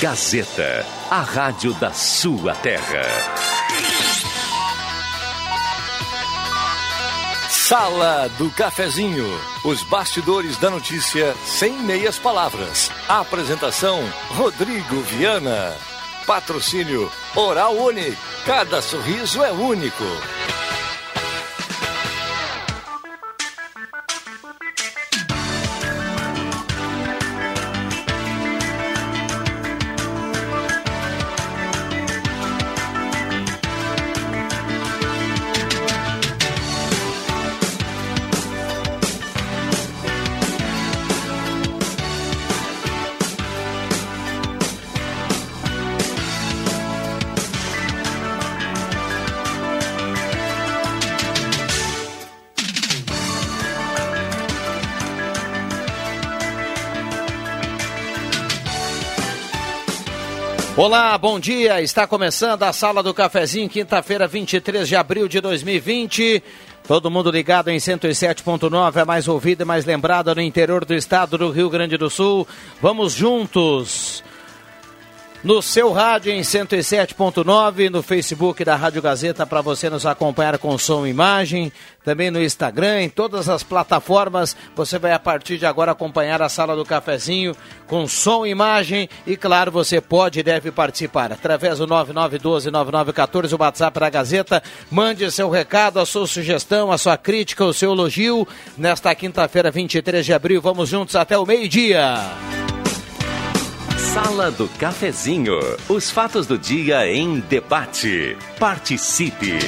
Gazeta, a rádio da sua terra. Sala do Cafezinho. Os bastidores da notícia sem meias palavras. Apresentação: Rodrigo Viana. Patrocínio Oral Unique. Cada sorriso é único. Olá, bom dia. Está começando a Sala do Cafezinho, quinta-feira, 23 de abril de 2020. Todo mundo ligado em 107.9, é mais ouvido e mais lembrado no interior do estado do Rio Grande do Sul. Vamos juntos no seu rádio em 107.9, no Facebook da Rádio Gazeta para você nos acompanhar com som e imagem, também no Instagram, em todas as plataformas. Você vai a partir de agora acompanhar a Sala do Cafezinho com som e imagem e claro, você pode e deve participar através do 99129914, o WhatsApp da Gazeta. Mande seu recado, a sua sugestão, a sua crítica, o seu elogio nesta quinta-feira, 23 de abril. Vamos juntos até o meio-dia. Sala do Cafezinho. Os fatos do dia em debate. Participe.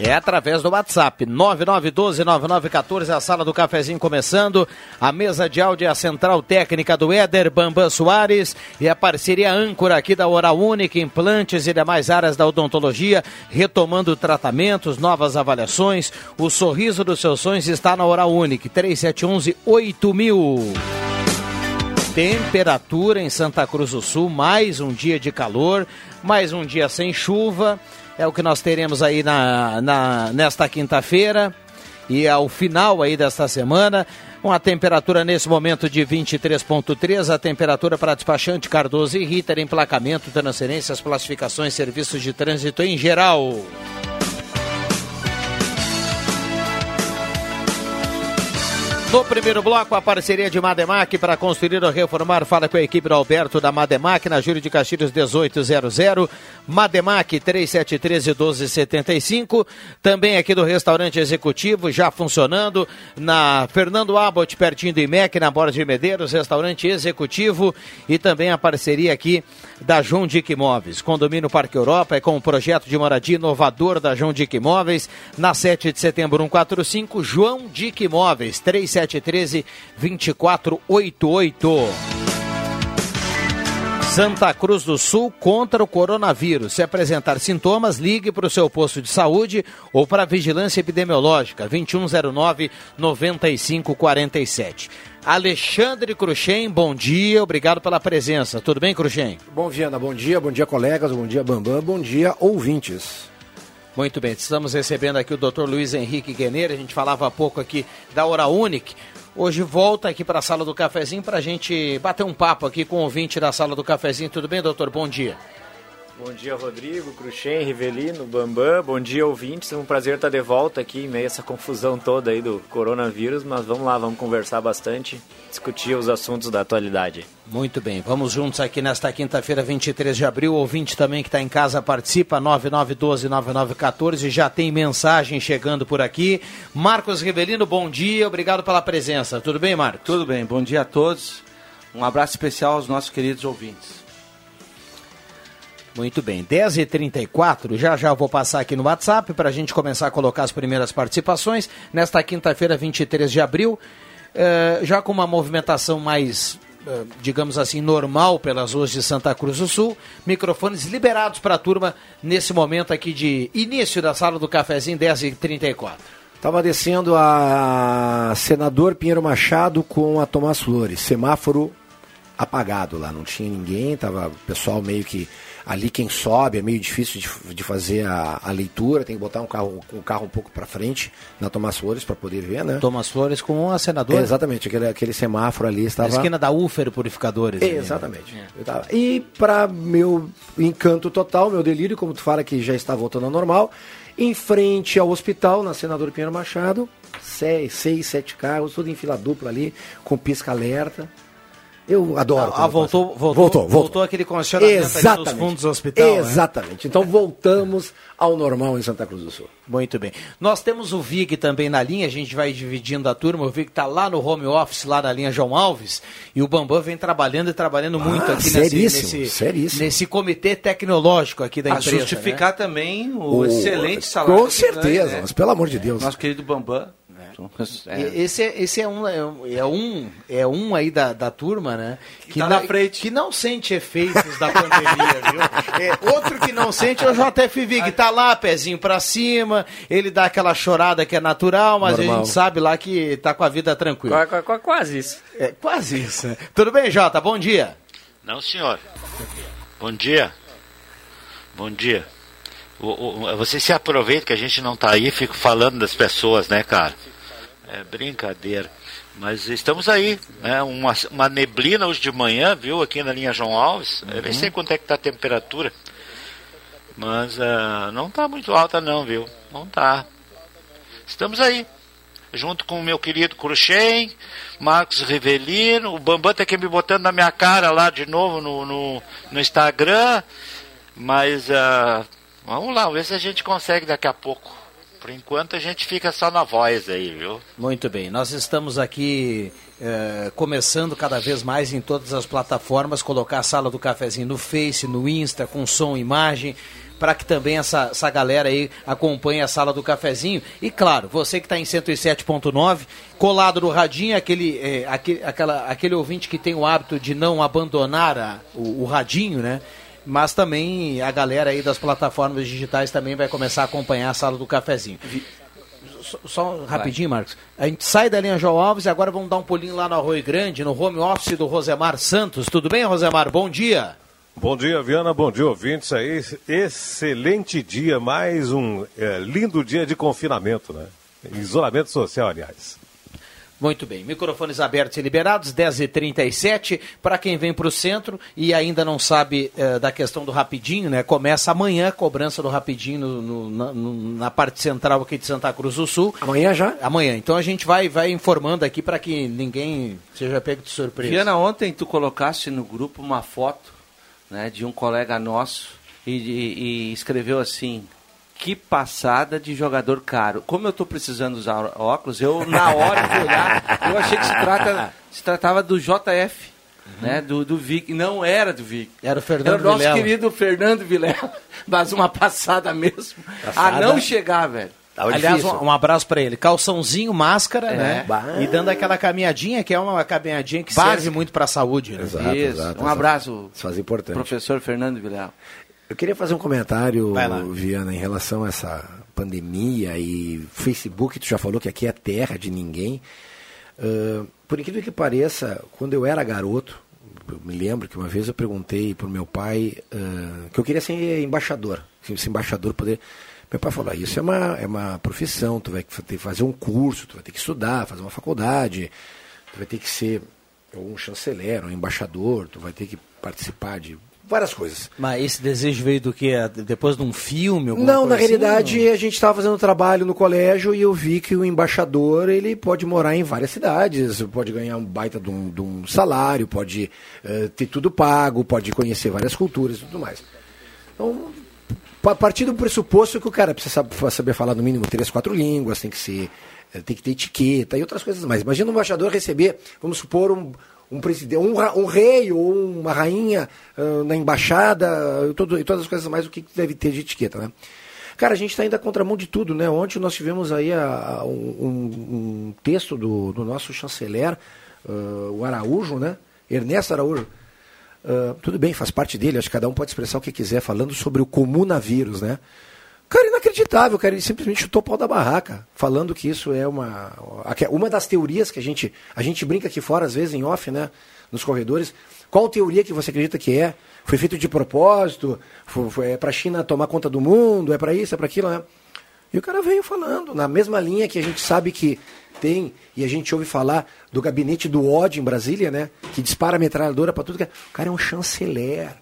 É através do WhatsApp 99129914, a sala do cafezinho começando, a mesa de áudio é a central técnica do Éder Bambam Soares e a parceria âncora aqui da Oral Única, implantes e demais áreas da odontologia, retomando tratamentos, novas avaliações. O sorriso dos seus sonhos está na Oral Única, 3711 8000. Temperatura em Santa Cruz do Sul, mais um dia de calor, mais um dia sem chuva. É o que nós teremos aí na, na nesta quinta-feira e ao final aí desta semana. Uma temperatura nesse momento de 23,3, a temperatura para despachante Cardoso e Ritter, emplacamento, transferências, classificações, serviços de trânsito em geral. No primeiro bloco, a parceria de Mademac para construir ou reformar. Fala com a equipe do Alberto da Mademac, na Júlio de Castilhos 1800. Mademac 3713-1275. Também aqui do restaurante executivo, já funcionando. Na Fernando Abbott, pertinho do IMEC, na Borda de Medeiros, restaurante executivo. E também a parceria aqui da João Dick Imóveis. Condomínio Parque Europa é com um projeto de moradia inovador da João Dick Imóveis. Na 7 de setembro 145, João Dick Imóveis 3713 2488. Santa Cruz do Sul contra o coronavírus. Se apresentar sintomas, ligue para o seu posto de saúde ou para a vigilância epidemiológica 2109 9547. Alexandre Cruxem, bom dia, obrigado pela presença. Tudo bem, Cruxem? Bom dia, bom dia, bom dia, colegas, bom dia, Bambam, bom dia, ouvintes. Muito bem, estamos recebendo aqui o Dr. Luiz Henrique Gueneira, a gente falava há pouco aqui da Hora Unique. Hoje volta aqui para a sala do cafezinho para a gente bater um papo aqui com o ouvinte da sala do cafezinho. Tudo bem, doutor? Bom dia. Bom dia, Rodrigo, Cruxem, Rivelino, Bambam. Bom dia, ouvintes. É um prazer estar de volta aqui em meio a essa confusão toda aí do coronavírus, mas vamos lá, vamos conversar bastante, discutir os assuntos da atualidade. Muito bem, vamos juntos aqui nesta quinta-feira, 23 de abril. O ouvinte também que está em casa participa, 9912-9914. Já tem mensagem chegando por aqui. Marcos Rivelino, bom dia, obrigado pela presença. Tudo bem, Marcos? Tudo bem, bom dia a todos. Um abraço especial aos nossos queridos ouvintes. Muito bem, 10h34, já já vou passar aqui no WhatsApp para a gente começar a colocar as primeiras participações. Nesta quinta-feira, 23 de abril, eh, já com uma movimentação mais, eh, digamos assim, normal pelas ruas de Santa Cruz do Sul. Microfones liberados para a turma nesse momento aqui de início da sala do cafezinho, 10h34. Estava descendo a senador Pinheiro Machado com a Tomás Flores, semáforo apagado lá, não tinha ninguém, tava o pessoal meio que ali quem sobe é meio difícil de, de fazer a, a, leitura, tem que botar um carro, um carro um pouco para frente na Tomás Flores para poder ver, né? Tomás Flores com a senadora. É, exatamente, aquele, aquele semáforo ali estava. Na esquina da Ufer Purificadores. É, exatamente. Né? E para meu encanto total, meu delírio, como tu fala que já está voltando ao normal, em frente ao hospital, na Senador Pinheiro Machado, seis, seis, sete carros, tudo em fila dupla ali, com pisca-alerta. Eu adoro. Ah, voltou, voltou, voltou, voltou, aquele condicionamento Exatamente. nos fundos do hospital. Né? Exatamente. Né? Então voltamos ao normal em Santa Cruz do Sul. Muito bem. Nós temos o Vig também na linha, a gente vai dividindo a turma. O Vig está lá no home office, lá na linha João Alves, e o Bambam vem trabalhando e trabalhando ah, muito aqui seríssimo, nesse, seríssimo. nesse comitê tecnológico aqui da a empresa. justificar né? também o, o, excelente salário. Com certeza, ganha, né? mas pelo amor de Deus. Nosso querido Bambam é. Esse, é, esse é, um, é um é um aí da, da turma, né? Que, que tá na, frente. Que não sente efeitos da pandemia, viu? É, outro que não sente é o JF que tá lá, pezinho pra cima, ele dá aquela chorada que é natural, mas Normal. a gente sabe lá que tá com a vida tranquila. Qu qu quase isso. É, quase isso. Né? Tudo bem, Jota? Bom dia. Não, senhor. Bom dia. Bom dia. O, o, você se aproveita que a gente não tá aí, fico falando das pessoas, né, cara? É brincadeira. Mas estamos aí, né? Uma, uma neblina hoje de manhã, viu, aqui na linha João Alves. Uhum. Eu nem sei quanto é que está a temperatura. Mas uh, não está muito alta não, viu? Não está. Estamos aí. Junto com o meu querido Cruxem, Marcos Rivelino, o Bambam tá aqui me botando na minha cara lá de novo no, no, no Instagram. Mas uh, vamos lá, vamos ver se a gente consegue daqui a pouco. Por enquanto a gente fica só na voz aí, viu? Muito bem. Nós estamos aqui é, começando cada vez mais em todas as plataformas, colocar a sala do cafezinho no Face, no Insta, com som e imagem para que também essa, essa galera aí acompanhe a sala do cafezinho. E claro, você que está em 107.9, colado no radinho, aquele, é, aquele, aquela, aquele ouvinte que tem o hábito de não abandonar a, o, o radinho, né? Mas também a galera aí das plataformas digitais também vai começar a acompanhar a sala do cafezinho. Só, só rapidinho, Marcos. A gente sai da linha João Alves e agora vamos dar um pulinho lá no Arroio Grande, no home office do Rosemar Santos. Tudo bem, Rosemar? Bom dia. Bom dia, Viana. Bom dia, ouvintes aí. Excelente dia, mais um é, lindo dia de confinamento, né? Isolamento social, aliás. Muito bem, microfones abertos e liberados, 10h37. Para quem vem para o centro e ainda não sabe eh, da questão do Rapidinho, né? Começa amanhã a cobrança do Rapidinho no, no, na, no, na, parte central aqui de Santa Cruz do Sul. Amanhã já? Amanhã. Então a gente vai, vai informando aqui para que ninguém seja pego de surpresa. Viana, ontem tu colocaste no grupo uma foto né, de um colega nosso e, e, e escreveu assim: que passada de jogador caro. Como eu estou precisando usar óculos, eu na hora de olhar, eu achei que se, trata, se tratava do JF. Uhum. Né, do, do Vic, não era do Vic. Era o Fernando Era o nosso Vilela. querido Fernando Vilela, mas uma passada mesmo. Passada. A não chegar, velho. Tava Aliás, um, um, abraço para ele. Calçãozinho, máscara, é. né? Bah. E dando aquela caminhadinha, que é uma caminhadinha que Básico. serve muito para a saúde. Né? Exato, Isso. Exato, um abraço, Isso faz importante. professor Fernando Vilela. Eu queria fazer um comentário, Viana, em relação a essa pandemia e Facebook, tu já falou que aqui é terra de ninguém. Uh, por incrível que pareça, quando eu era garoto, eu me lembro que uma vez eu perguntei para o meu pai uh, que eu queria ser embaixador, se embaixador poder... Meu pai falou, ah, isso é uma, é uma profissão, tu vai ter que fazer um curso, tu vai ter que estudar, fazer uma faculdade, tu vai ter que ser um chanceler, um embaixador, tu vai ter que participar de várias coisas. Mas esse desejo veio do que? Depois de um filme? Não, na assim? realidade a gente estava fazendo trabalho no colégio e eu vi que o embaixador ele pode morar em várias cidades, pode ganhar um baita de um, de um salário, pode uh, ter tudo pago, pode conhecer várias culturas e tudo mais. Então, a partir do pressuposto que o cara precisa saber falar no mínimo três, quatro línguas, tem que ser, eh, tem que ter etiqueta e outras coisas mais. Imagina um embaixador receber, vamos supor, um, um presidente, um, um, rei ou uma rainha uh, na embaixada, e, todo, e todas as coisas mais, o que deve ter de etiqueta, né? Cara, a gente está indo a contramão de tudo, né? Ontem nós tivemos aí a, a, um, um, texto do, do, nosso chanceler, uh, o Araújo, né? Ernesto Araújo. Uh, tudo bem, faz parte dele, acho que cada um pode expressar o que quiser, falando sobre o comunavírus, né? Cara, inacreditável, cara. Ele simplesmente chutou o pau da barraca, falando que isso é uma. Uma das teorias que a gente. A gente brinca aqui fora, às vezes, em off, né? Nos corredores. Qual teoria que você acredita que é? Foi feito de propósito? Foi, foi, é para a China tomar conta do mundo? É para isso? É para aquilo? Né? E o cara veio falando, na mesma linha que a gente sabe que tem, e a gente ouve falar do gabinete do ódio em Brasília, né? Que dispara metralhadora para tudo. Que... É, o cara é um chanceler.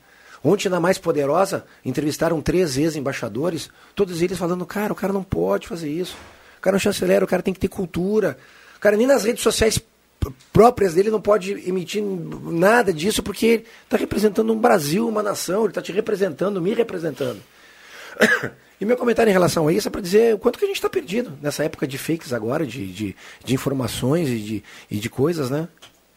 Ontem, na mais poderosa, entrevistaram três ex-embaixadores, todos eles falando, cara, o cara não pode fazer isso. O cara é um chanceler, o cara tem que ter cultura. O cara nem nas redes sociais próprias dele não pode emitir nada disso, porque ele está representando um Brasil, uma nação, ele está te representando, me representando. E meu comentário em relação a isso é para dizer o quanto que a gente está perdido nessa época de fakes agora, de, de, de informações e de, e de coisas, né?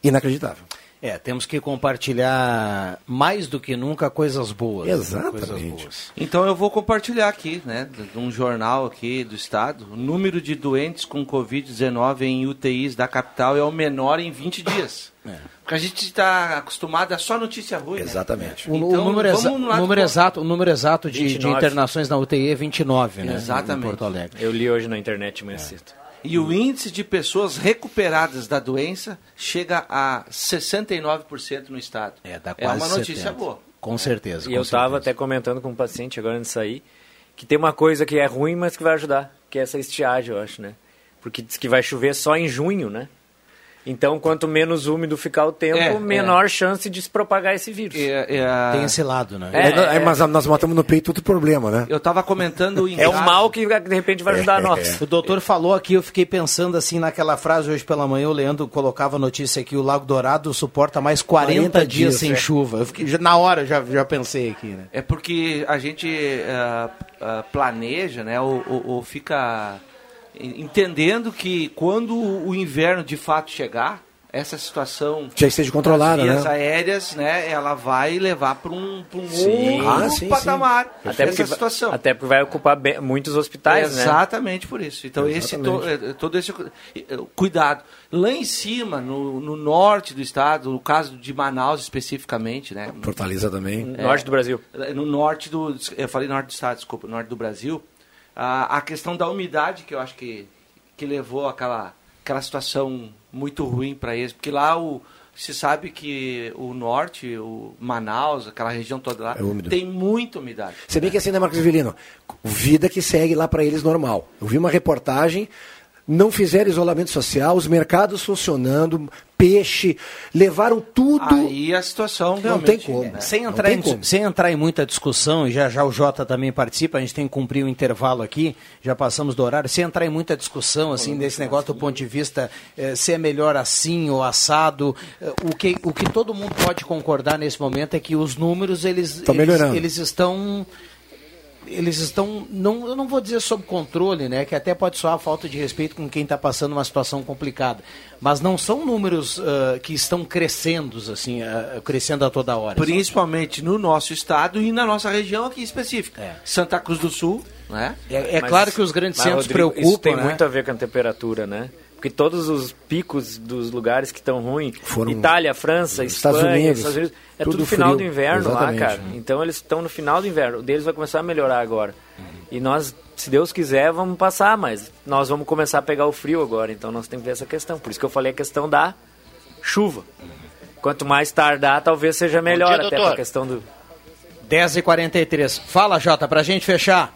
Inacreditável. É, temos que compartilhar mais do que nunca coisas boas. Exatamente. Né? Coisas boas. Então eu vou compartilhar aqui, né, de um jornal aqui do estado, o número de doentes com Covid-19 em UTIs da capital é o menor em 20 dias. É. Porque a gente está acostumado a só notícia ruim. Né? Exatamente. Né? Então, o, número, exa número exato, o número exato de, de, internações na UTI é 29, né? Exatamente. Em Porto Alegre. Eu li hoje na internet mais é. cedo. E o índice de pessoas recuperadas da doença chega a 69% no estado. É, dá quase é uma notícia 70. boa. Com certeza. E eu estava até comentando com um paciente agora antes de sair que tem uma coisa que é ruim, mas que vai ajudar, que é essa estiagem, eu acho, né? Porque diz que vai chover só em junho, né? Então, quanto menos úmido ficar o tempo, é, menor é. chance de se propagar esse vírus. É, é Tem esse lado, né? É, é, mas nós matamos no peito outro problema, né? Eu estava comentando... é o mal que, de repente, vai ajudar nós. O doutor falou aqui, eu fiquei pensando assim naquela frase hoje pela manhã, o Leandro colocava a notícia aqui, o Lago Dourado suporta mais 40, 40 dias, dias, sem chuva. Eu fiquei, na hora já, já pensei aqui, né? É porque a gente uh, uh, planeja, né, ou, ou, ou fica entendendo que quando o inverno de fato chegar, essa situação já esteja controlada, das vias né? aéreas, né, ela vai levar para um, pra um sim. outro ah, sim, patamar sim. Até essa situação. Até porque vai ocupar bem, muitos hospitais, né? Exatamente por isso. Então Exatamente. esse to, todo esse cuidado lá em cima, no, no, norte do estado, no caso de Manaus especificamente, né? Fortaleza também. No norte do Brasil. No norte do, eu falei norte do estado, desculpa, norte do Brasil a, a questão da umidade, que eu acho que, que levou aquela, aquela situação muito ruim para eles, porque lá o, se sabe que o norte, o Manaus, aquela região toda lá, é tem muita umidade. Você bem que assim, né, Marcos Vilino? Vida que segue lá para eles normal. Eu vi uma reportagem não fizeram isolamento social, os mercados funcionando, peixe, levaram tudo. Aí a situação não tem como. Né? Sem, entrar em, como. sem entrar em muita discussão, e já já o Jota também participa, a gente tem que cumprir o um intervalo aqui, já passamos do horário, sem entrar em muita discussão assim desse negócio do ponto de vista eh, se é melhor assim ou assado, eh, o, que, o que todo mundo pode concordar nesse momento é que os números eles, eles, eles estão eles estão, não, eu não vou dizer sob controle, né, que até pode soar falta de respeito com quem está passando uma situação complicada, mas não são números uh, que estão crescendo, assim, uh, crescendo a toda hora. Principalmente no nosso estado e na nossa região aqui específica. É. Santa Cruz do Sul, né? É, é mas, claro que os grandes centros Rodrigo, preocupam, Isso tem né? muito a ver com a temperatura, né? Porque todos os picos dos lugares que estão ruins, Foram Itália, França, Estados Espanha, Unidos, Estados Unidos, é tudo, tudo final frio. do inverno Exatamente. lá, cara. Então eles estão no final do inverno. O deles vai começar a melhorar agora. Uhum. E nós, se Deus quiser, vamos passar, mas nós vamos começar a pegar o frio agora. Então nós temos que ver essa questão. Por isso que eu falei a questão da chuva. Quanto mais tardar, talvez seja melhor dia, até a questão do 10h43. Fala, Jota, pra gente fechar.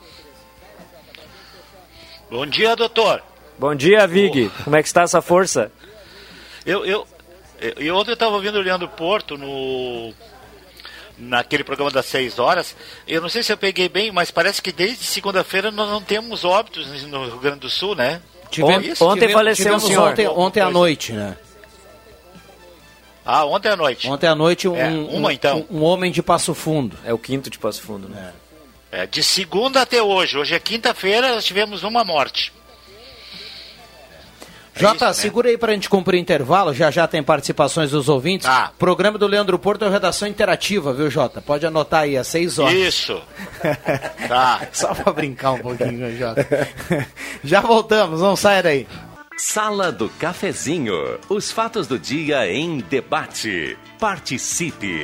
Bom dia, doutor. Bom dia, Vig. Oh. Como é que está essa força? Eu, eu, eu ontem eu estava ouvindo o Leandro Porto no naquele programa das 6 horas. Eu não sei se eu peguei bem, mas parece que desde segunda-feira nós não temos óbitos no Rio Grande do Sul, né? Tivemos, ontem tivemos, faleceu um senhor. Ontem, ontem à noite, né? Ah, ontem à noite. Ontem à noite um, é, uma, um, então. um, um, homem de Passo Fundo. É o quinto de Passo Fundo, né? É. É, de segunda até hoje. Hoje é quinta-feira, nós tivemos uma morte. É Jota, né? segura aí para a gente cumprir o intervalo, já já tem participações dos ouvintes. Ah. Programa do Leandro Porto é redação interativa, viu, Jota? Pode anotar aí, às seis horas. Isso. tá. Só para brincar um pouquinho, Jota. já voltamos, não saia daí. Sala do Cafezinho. Os fatos do dia em debate. Participe.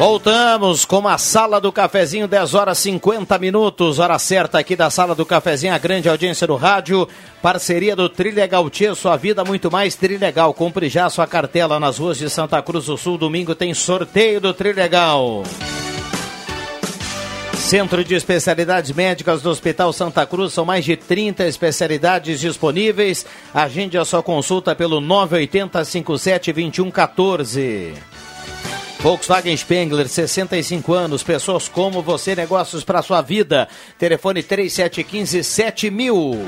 Voltamos com a Sala do Cafezinho, 10 horas 50 minutos, hora certa aqui da Sala do Cafezinho, a grande audiência do rádio, parceria do Trilegal Tia, sua vida muito mais Trilegal. Compre já sua cartela nas ruas de Santa Cruz do Sul, domingo tem sorteio do Trilegal. Centro de Especialidades Médicas do Hospital Santa Cruz, são mais de 30 especialidades disponíveis. Agende a sua consulta pelo 980 57 2114. Volkswagen Spengler, 65 anos, pessoas como você, negócios para sua vida. Telefone 3715 7000.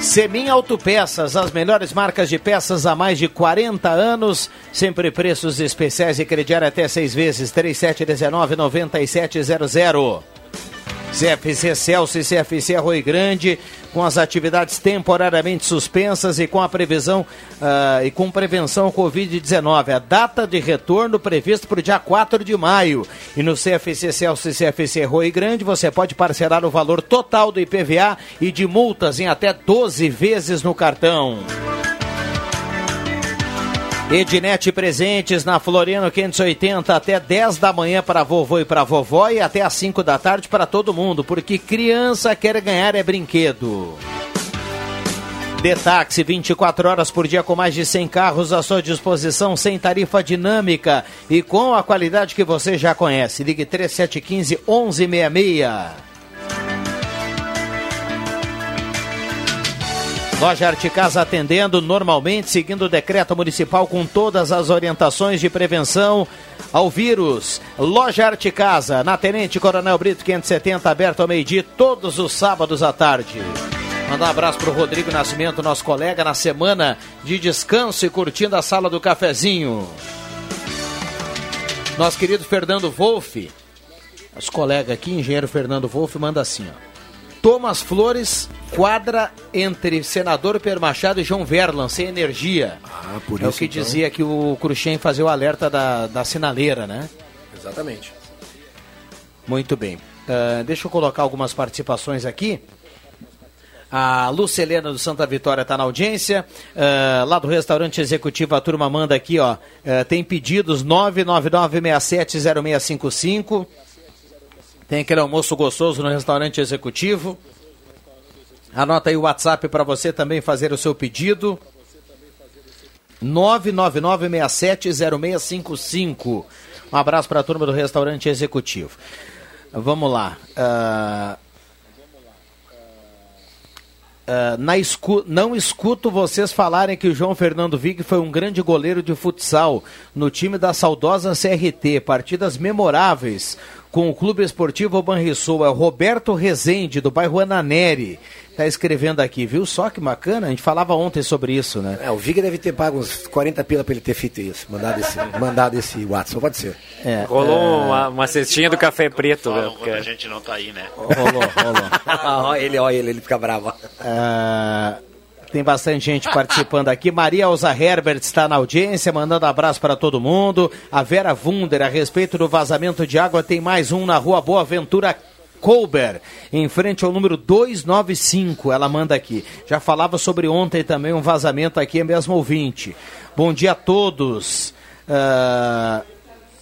Semin Autopeças, as melhores marcas de peças há mais de 40 anos, sempre preços especiais e crediário até seis vezes, 3719-9700. CFC Celso e CFC Arroio Grande, com as atividades temporariamente suspensas e com a previsão uh, e com prevenção ao Covid-19. A data de retorno prevista para o dia 4 de maio. E no CFC Celso e CFC Arroio Grande, você pode parcelar o valor total do IPVA e de multas em até 12 vezes no cartão. Ednet Presentes na Floriano 580 até 10 da manhã para vovô e para vovó e até às 5 da tarde para todo mundo, porque criança quer ganhar é brinquedo. Detaxi 24 horas por dia com mais de 100 carros à sua disposição, sem tarifa dinâmica e com a qualidade que você já conhece. Ligue 3715 1166. Loja Arte Casa atendendo normalmente, seguindo o decreto municipal com todas as orientações de prevenção ao vírus. Loja Arte Casa, na Tenente Coronel Brito 570, aberto ao meio-dia, todos os sábados à tarde. Mandar um abraço para o Rodrigo Nascimento, nosso colega, na semana de descanso e curtindo a sala do cafezinho. Nosso querido Fernando Wolff, nosso colega aqui, engenheiro Fernando Wolff, manda assim, ó. Thomas Flores quadra entre senador Pedro Machado e João Verlan, sem energia. Ah, por é o isso, que então. dizia que o Cruxem fazia o alerta da, da sinaleira, né? Exatamente. Muito bem. Ah, deixa eu colocar algumas participações aqui. A Lúcia Helena do Santa Vitória está na audiência. Ah, lá do restaurante executivo, a turma manda aqui, ó. ah, tem pedidos 999670655. Tem aquele almoço gostoso no restaurante executivo. Anota aí o WhatsApp para você também fazer o seu pedido. 999670655. Um abraço para a turma do restaurante executivo. Vamos lá. Ah, ah, na escu- não escuto vocês falarem que o João Fernando Vig foi um grande goleiro de futsal no time da saudosa CRT. Partidas memoráveis com o Clube Esportivo Banrisul. É o Roberto Rezende, do bairro Ananeri. Está escrevendo aqui, viu? Só que bacana. A gente falava ontem sobre isso, né? É, o Vig deve ter pago uns 40 pila pra ele ter feito isso. Mandado esse, mandado esse WhatsApp, pode ser. É, Rolou uma, uma cestinha do café preto, né? Falam quando a Porque- gente não tá aí, né? rolou, rolou. olha ele, olha ele, ele fica bravo. Ah, tem bastante gente participando aqui. Maria Elza Herbert está na audiência, mandando abraço para todo mundo. A Vera Wunder, a respeito do vazamento de água, tem mais um na rua Boa Ventura. Colber, em frente ao número 295, ela manda aqui. Já falava sobre ontem também um vazamento aqui, é mesmo ouvinte. Bom dia a todos. Ah,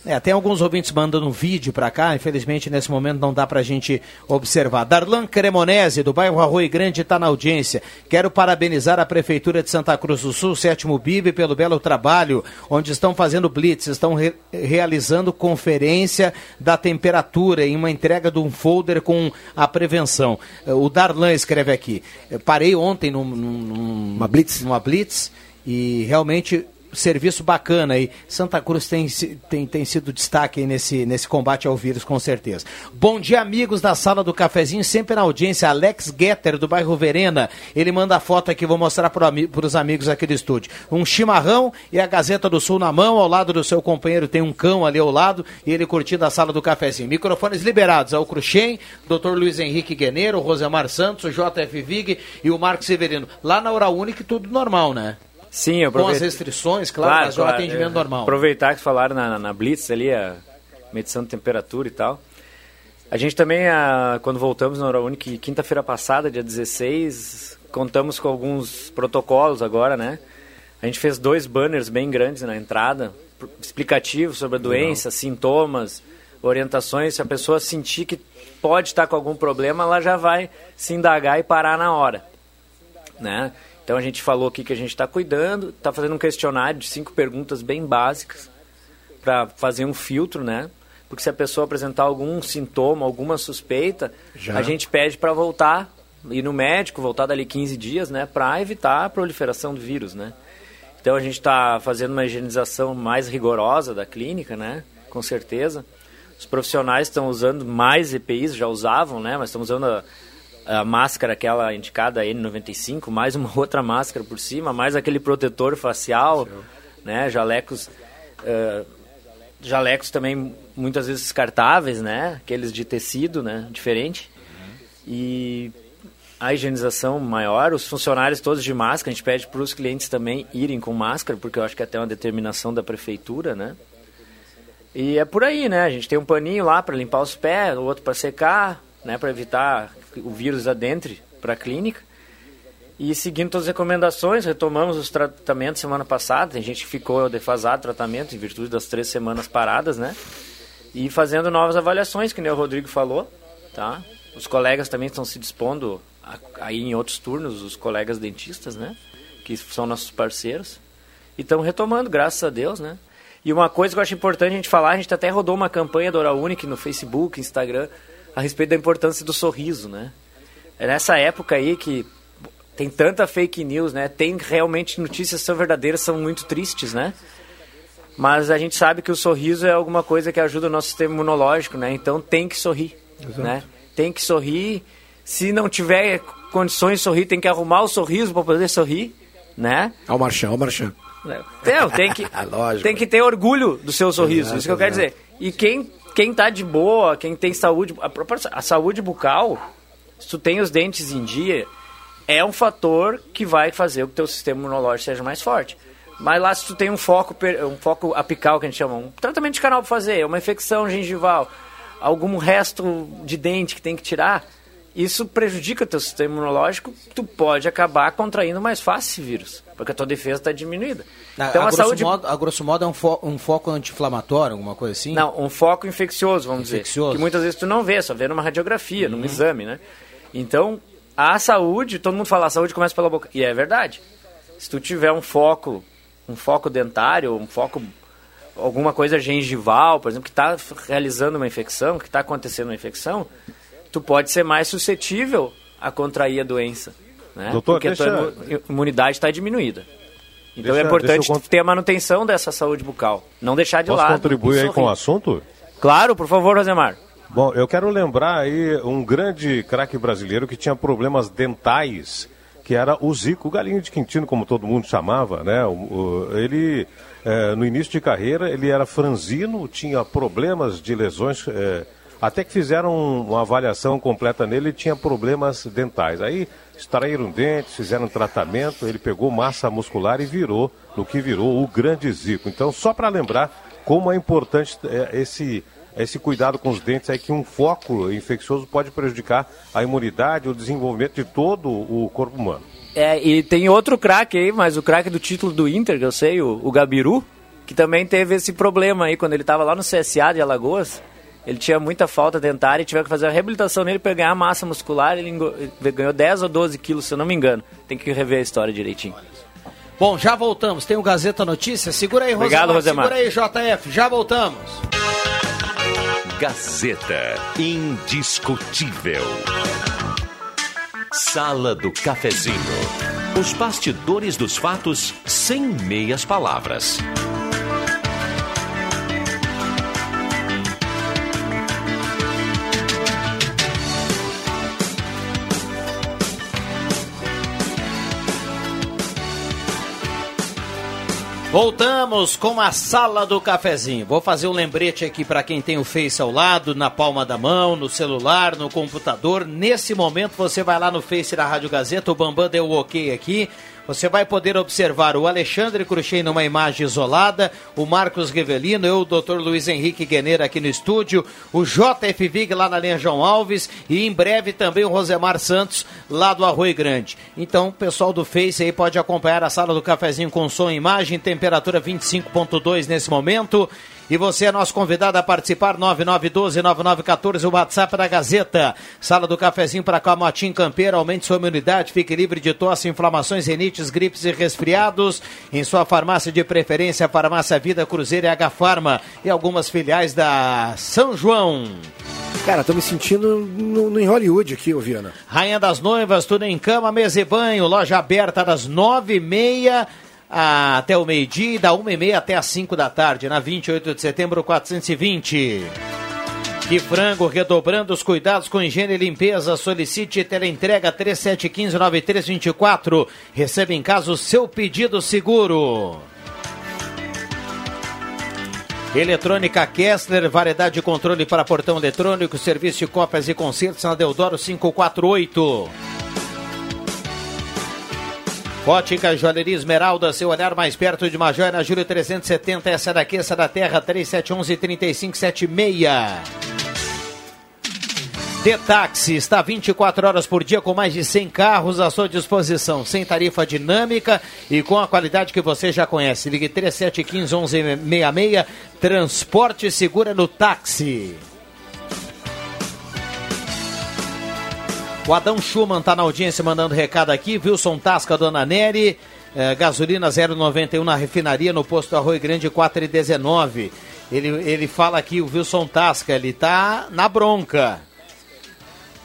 é, tem alguns ouvintes mandando um vídeo para cá, infelizmente nesse momento não dá pra gente observar. Darlan Cremonese, do bairro Arroio Grande, está na audiência. Quero parabenizar a Prefeitura de Santa Cruz do Sul, Sétimo BIB, pelo belo trabalho, onde estão fazendo blitz, estão re- realizando conferência da temperatura em uma entrega de um folder com a prevenção. Eh, O Darlan escreve aqui. "Eu Parei ontem num, num- Uma blitz? numa blitz e realmente serviço bacana aí. Santa Cruz tem, tem, tem sido destaque nesse, nesse combate ao vírus, com certeza. Bom dia, amigos da sala do cafezinho, sempre na audiência. Alex Getter, do bairro Verena. Ele manda a foto aqui, vou mostrar para os amigos aqui do estúdio. Um chimarrão e a Gazeta do Sul na mão, ao lado do seu companheiro tem um cão ali ao lado e ele curtindo a sala do cafezinho. Microfones liberados ao Cruxem, Dr. Luiz Henrique Guerneiro, Rosemar Santos, o JF Vig e o Marcos Severino. Lá na Hora Única, tudo normal, né? Sim, eu Com as aproveito. restrições, claro, mas o atendimento é. normal. Aproveitar que falaram na, na Blitz ali, a medição de temperatura e tal. A gente também, a, quando voltamos na Hora Única, quinta-feira passada, dia 16, contamos com alguns protocolos agora, né? A gente fez dois banners bem grandes na entrada, explicativo sobre a doença, sintomas, orientações. Se a pessoa sentir que pode estar com algum problema, ela já vai se indagar e parar na hora, né? Então a gente falou aqui que a gente está cuidando, está fazendo um questionário de cinco perguntas bem básicas para fazer um filtro, né? Porque se a pessoa apresentar algum sintoma, alguma suspeita, Já. a gente pede para voltar, ir no médico, voltar dali 15 dias, né? Para evitar a proliferação do vírus, né? Então a gente está fazendo uma higienização mais rigorosa da clínica, né? Com certeza. Os profissionais estão usando mais EPIs, já usavam, né? Mas estão usando a, a máscara, aquela indicada N95, mais uma outra máscara por cima, mais aquele protetor facial, né? Jalecos, uh, jalecos também muitas vezes descartáveis, né? Aqueles de tecido, né? Diferente. E a higienização maior, os funcionários todos de máscara, a gente pede para os clientes também irem com máscara, porque eu acho que é até uma determinação da prefeitura, né? E é por aí, né? A gente tem um paninho lá para limpar os pés, o outro para secar, né? Para evitar o vírus adentre para a clínica. E seguindo todas as recomendações, retomamos os tratamentos semana passada. Tem gente que ficou defasado tratamento em virtude das três semanas paradas, né? E fazendo novas avaliações, que nem o Rodrigo falou, tá? Os colegas também estão se dispondo aí em outros turnos, os colegas dentistas, né? Que são nossos parceiros. E estão retomando, graças a Deus, né? E uma coisa que eu acho importante a gente falar, a gente até rodou uma campanha do Oral Unique no Facebook, Instagram, a respeito da importância do sorriso, né? É nessa época aí que tem tanta fake news, né? Tem realmente notícias são verdadeiras, são muito tristes, né? Mas a gente sabe que o sorriso é alguma coisa que ajuda o nosso sistema imunológico, né? Então tem que sorrir, Exato. né? Tem que sorrir. Se não tiver condições de sorrir, tem que arrumar o sorriso para poder sorrir, né? Ao marchão, ao marchão. Não, tem que, tem que ter orgulho do seu sorriso, exato, isso que eu quero dizer. E quem, quem tá de boa, quem tem saúde, a, a saúde bucal, se tu tem os dentes em dia, é um fator que vai fazer que o teu sistema imunológico seja mais forte. Mas lá se tu tem um foco, um foco apical, que a gente chama, um tratamento de canal para fazer, uma infecção gengival, algum resto de dente que tem que tirar, isso prejudica o teu sistema imunológico, tu pode acabar contraindo mais fácil esse vírus, porque a tua defesa está diminuída. Então a, a, saúde... modo, a grosso modo é um, fo um foco anti-inflamatório, alguma coisa assim? Não, um foco infeccioso, vamos infeccioso. dizer. Que muitas vezes tu não vê, só vê numa radiografia, uhum. num exame, né? Então, a saúde, todo mundo fala, a saúde começa pela boca. E é verdade. Se tu tiver um foco, um foco dentário, um foco alguma coisa gengival, por exemplo, que está realizando uma infecção, que está acontecendo uma infecção, tu pode ser mais suscetível a contrair a doença. Né? Doutor, Porque deixa... a tua imunidade está diminuída. Então deixa, é importante eu... ter a manutenção dessa saúde bucal. Não deixar de Posso lado. contribuir aí com o assunto? Claro, por favor, Rosemar. Bom, eu quero lembrar aí um grande craque brasileiro que tinha problemas dentais, que era o Zico, o Galinho de Quintino, como todo mundo chamava, né? O, o, ele, é, no início de carreira, ele era franzino, tinha problemas de lesões é, até que fizeram uma avaliação completa nele, ele tinha problemas dentais. Aí extraíram dentes, fizeram tratamento, ele pegou massa muscular e virou, no que virou, o grande Zico. Então, só para lembrar como é importante é, esse, esse cuidado com os dentes, é que um foco infeccioso pode prejudicar a imunidade, o desenvolvimento de todo o corpo humano. É, e tem outro craque aí, mas o craque do título do Inter, que eu sei, o, o Gabiru, que também teve esse problema aí quando ele estava lá no CSA de Alagoas ele tinha muita falta dentária e tiveram que fazer a reabilitação nele para ganhar massa muscular. Ele ganhou 10 ou 12 quilos, se eu não me engano. Tem que rever a história direitinho. Bom, já voltamos. Tem o Gazeta Notícias. Segura aí, Obrigado, Rosemar. Segura aí, JF. Já voltamos. Gazeta Indiscutível. Sala do Cafezinho. Os bastidores dos fatos sem meias palavras. Voltamos com a sala do cafezinho. Vou fazer um lembrete aqui para quem tem o Face ao lado, na palma da mão, no celular, no computador. Nesse momento você vai lá no Face da Rádio Gazeta, o Bambam deu o ok aqui. Você vai poder observar o Alexandre Cruxem numa imagem isolada, o Marcos Revelino, eu, o Dr. Luiz Henrique Gueneira aqui no estúdio, o JF Vig lá na linha João Alves e em breve também o Rosemar Santos lá do Arroio Grande. Então, o pessoal do Face aí pode acompanhar a sala do cafezinho com som e imagem, temperatura 25.2 nesse momento. E você é nosso convidado a participar, 9912-9914, o WhatsApp da Gazeta. Sala do cafezinho para cá, Motim Campeiro, aumente sua imunidade, fique livre de tosse, inflamações, renites, gripes e resfriados. Em sua farmácia de preferência, Farmácia Vida Cruzeiro e H Farma e algumas filiais da São João. Cara, tô me sentindo no, no, em Hollywood aqui, ô Viana. Rainha das Noivas, tudo em cama, mesa e banho, loja aberta das nove e meia até o meio-dia e da 1h30 até as 5 da tarde, na 28 de setembro 420. Que frango, redobrando os cuidados com higiene e limpeza. Solicite teleentrega 3715-9324. Receba em casa o seu pedido seguro. Eletrônica Kessler, variedade de controle para portão eletrônico, serviço de cópias e concertos na Deodoro 548. Ótica Joalheria Esmeralda, seu olhar mais perto de uma joia na Júlio 370, essa daqui, essa da Terra, 3711-3576. Detaxi está 24 horas por dia com mais de 100 carros à sua disposição, sem tarifa dinâmica e com a qualidade que você já conhece. Ligue 3715-1166, transporte segura no táxi. O Adão Schumann está na audiência mandando recado aqui. Wilson Tasca, Dona Nery. Eh, gasolina 0,91 na refinaria, no posto Arroio Grande 4,19. Ele, ele fala aqui, o Wilson Tasca, ele tá na bronca.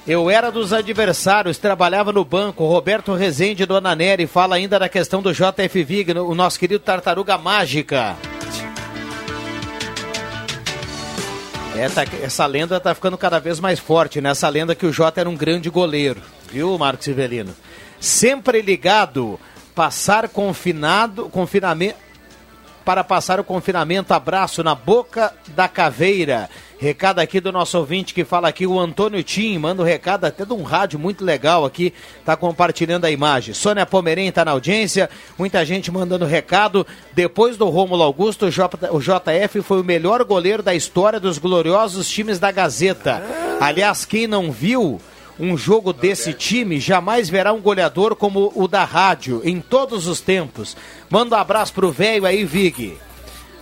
Eu era dos adversários, trabalhava no banco. Roberto Rezende, Dona Nery, fala ainda da questão do JF Vig, o nosso querido Tartaruga Mágica. É, tá, essa lenda tá ficando cada vez mais forte, né? Essa lenda que o Jota era um grande goleiro, viu, Marcos Ivelino? Sempre ligado, passar confinado, confinamento, para passar o confinamento, abraço na boca da caveira. Recado aqui do nosso ouvinte que fala aqui, o Antônio Tim, manda um recado até de um rádio muito legal aqui, tá compartilhando a imagem. Sônia Pomerém tá na audiência, muita gente mandando recado. Depois do Rômulo Augusto, o, JF foi o melhor goleiro da história dos gloriosos times da Gazeta. Aliás, quem não viu, um jogo desse time jamais verá um goleador como o da rádio em todos os tempos. Manda um abraço pro velho aí, Vig.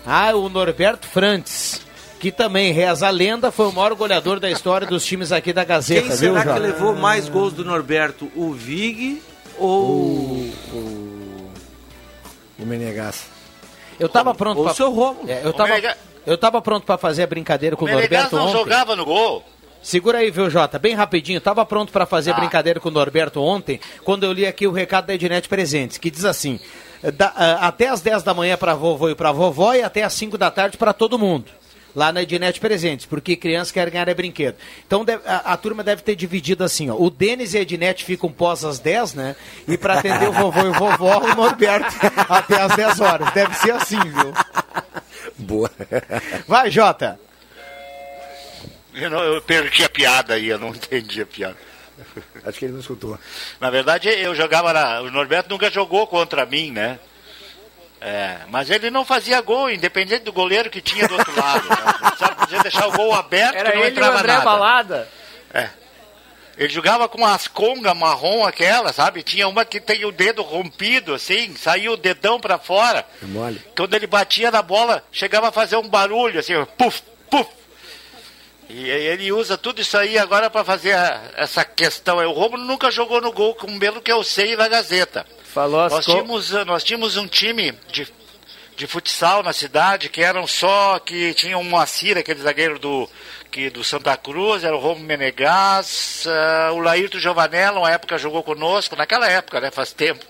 Ah, o Norberto Frantes que também reza a lenda, foi o maior goleador da história dos times aqui da Gazeta, Quem viu, será Jota? que levou mais gols do Norberto? O Vig ou o, o, o Menegas? Eu tava pronto pra... o seu Romulo? É, eu tava, Menega- eu tava pronto para fazer a brincadeira com o, Norberto não ontem. jogava no gol. Segura aí, viu, Jota? Bem rapidinho. Tava pronto para fazer a brincadeira com o Norberto ontem, quando eu li aqui o recado da Ednet Presentes, que diz assim: da- ah, até às 10 da manhã para vovô e para vovó e até às 5 da tarde para todo mundo. Lá na Ednet Presentes, porque criança quer ganhar é brinquedo. Então deve- a, a turma deve ter dividido assim, ó. O Denis e a Ednet ficam pós às 10, né? E para atender o vovô e vovó, o Norberto até às 10 horas. Deve ser assim, viu? Boa. Vai, Jota. Eu, não- eu perdi a piada aí, eu não entendi a piada. Acho que ele não escutou. Na verdade, eu jogava na. O Norberto nunca jogou contra mim, né? É, mas ele não fazia gol, independente do goleiro que tinha do outro lado. Né? Sabe, podia deixar o gol aberto Era não ele e o entrava André nada. Balada. Ele jogava com as congas marrom aquela, sabe? Tinha uma que tem o dedo rompido, assim, saiu o dedão pra fora. É mole. Quando ele batia na bola, chegava a fazer um barulho, assim, puf, puf. E ele usa tudo isso aí agora pra fazer a- essa questão. O Romulo nunca jogou no gol, com pelo que eu sei na Gazeta. Falou as Nós co... tínhamos, eh, nós tínhamos um time de, de futsal na cidade que eram só que tinha um Moacir, aquele zagueiro do, que, do Santa Cruz, era o Romo Menegás, eh, o Laírto Giovanella, uma época jogou conosco, naquela época, né, faz tempo.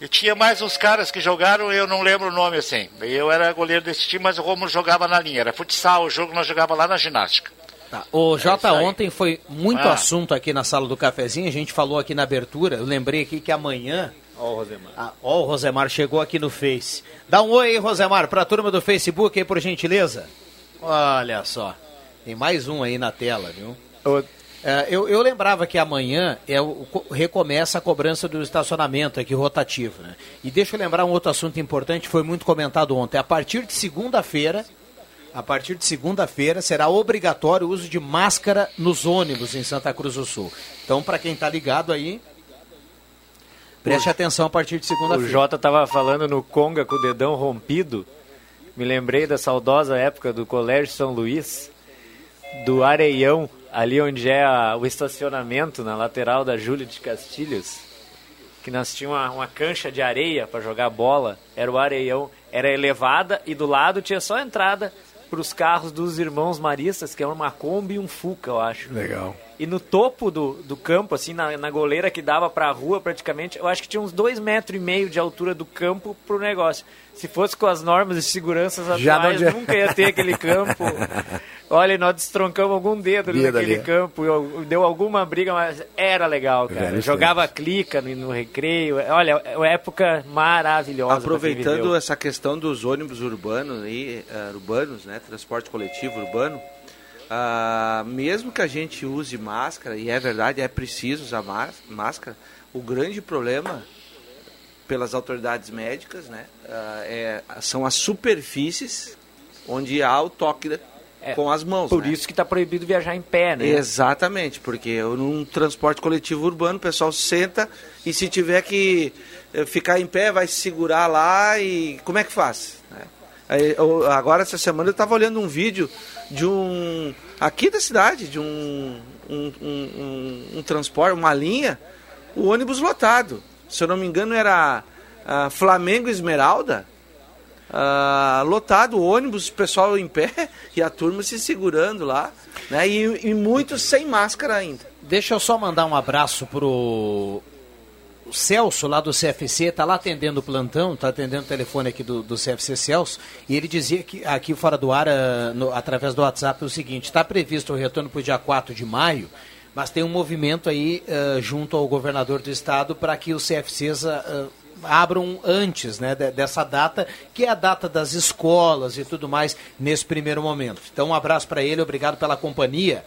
E tinha mais uns caras que jogaram, eu não lembro o nome assim. Eu era goleiro desse time, mas o Romulo jogava na linha. Era futsal, o jogo nós jogava lá na ginástica. Tá. O Jota, isso aí. ontem foi muito Ah. assunto aqui na sala do cafezinho. A gente falou aqui na abertura. Eu lembrei aqui que amanhã. Ó, o Rosemar. Ah, Ó, o Rosemar chegou aqui no Face. Dá um oi aí, Rosemar, pra turma do Facebook aí, por gentileza. Olha só. Tem mais um aí na tela, viu? Ô, É, eu, eu, lembrava que amanhã é o, recomeça a cobrança do estacionamento aqui rotativo, né? E deixa eu lembrar um outro assunto importante, foi muito comentado ontem. A partir de segunda-feira, a partir de segunda-feira será obrigatório o uso de máscara nos ônibus em Santa Cruz do Sul. Então, para quem está ligado aí, preste atenção a partir de segunda-feira. O Jota estava falando no Conga com o dedão rompido. Me lembrei da saudosa época do Colégio São Luís, do Areião ali onde é a, o estacionamento, na lateral da Júlia de Castilhos, que nós tínhamos uma, uma cancha de areia para jogar bola, era o areião, era elevada e do lado tinha só entrada para os carros dos irmãos maristas, que é uma Kombi e um Fuca, eu acho. Legal. E no topo do, do campo, assim, na, na goleira que dava para a rua praticamente, eu acho que tinha uns dois metros e meio de altura do campo pro negócio. Se fosse com as normas de segurança atuais, não... nunca ia ter aquele campo. Olha, nós destroncamos algum dedo ali naquele ali. campo, deu alguma briga, mas era legal, cara. Jogava clica no, no, recreio. Olha, é uma época maravilhosa. Aproveitando essa questão dos ônibus urbanos, aí, uh, urbanos, né, transporte coletivo urbano, uh, mesmo que a gente use máscara, e é verdade, é preciso usar máscara, o grande problema pelas autoridades médicas, né, uh, é, são as superfícies onde há o toque é, com as mãos. Por né? isso que está proibido viajar em pé, né? Exatamente, porque num transporte coletivo urbano o pessoal senta e se tiver que eh, ficar em pé vai se segurar lá e como é que faz? Né? Aí, eu, agora essa semana eu estava olhando um vídeo de um aqui da cidade de um um, um, um, transporte, uma linha, o ônibus lotado. Se eu não me engano era uh, Flamengo Esmeralda uh, lotado, ônibus, o pessoal em pé e a turma se segurando lá, né? E, e muitos sem máscara ainda. Deixa eu só mandar um abraço pro o Celso, lá do CFC, está lá atendendo o plantão, está atendendo o telefone aqui do, do CFC Celso, e ele dizia que aqui fora do ar, uh, no, através do WhatsApp, o seguinte: está previsto o retorno para o dia 4 de maio, mas tem um movimento aí uh, junto ao governador do estado para que os CFCs uh, abram antes né, dessa data, que é a data das escolas e tudo mais nesse primeiro momento. Então, um abraço para ele, obrigado pela companhia.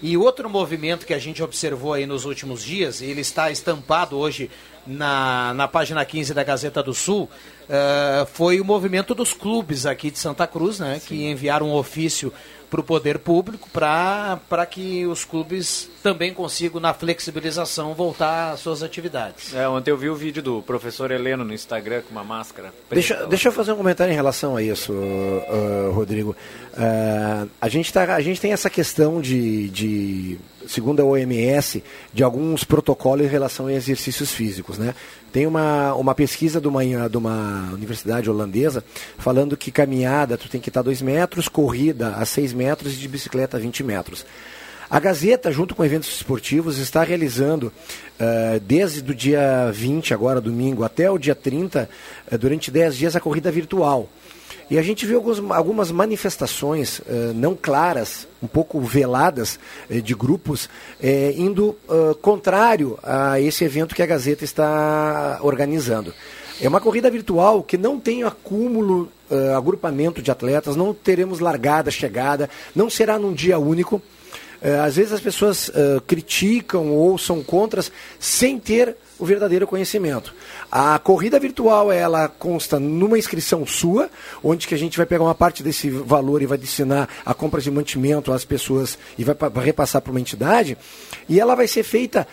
E outro movimento que a gente observou aí nos últimos dias, ele está estampado hoje na, na página 15 da Gazeta do Sul, uh, foi o movimento dos clubes aqui de Santa Cruz, né, que enviaram um ofício para o poder público para que os clubes também consigam, na flexibilização, voltar às suas atividades. É, ontem eu vi o vídeo do professor Heleno no Instagram com uma máscara. Deixa, deixa eu fazer um comentário em relação a isso, uh, Rodrigo. Uh, a, gente tá, a gente tem essa questão de, de, segundo a OMS, de alguns protocolos em relação a exercícios físicos, né? Tem uma, uma pesquisa de uma, de uma universidade holandesa falando que caminhada tu tem que estar 2 metros, corrida a 6 metros e de bicicleta a 20 metros. A Gazeta, junto com eventos esportivos, está realizando, uh, desde o dia 20, agora domingo, até o dia 30, uh, durante 10 dias, a corrida virtual. E a gente viu alguns, algumas manifestações uh, não claras, um pouco veladas, uh, de grupos, uh, indo contrário a esse evento que a Gazeta está organizando. É uma corrida virtual que não tem acúmulo, agrupamento de atletas, não teremos largada, chegada, não será num dia único. Às vezes as pessoas criticam ou são contras sem ter o verdadeiro conhecimento. A corrida virtual, ela consta numa inscrição sua, onde que a gente vai pegar uma parte desse valor e vai destinar a compra de mantimento às pessoas e vai repassar para uma entidade, e ela vai ser feita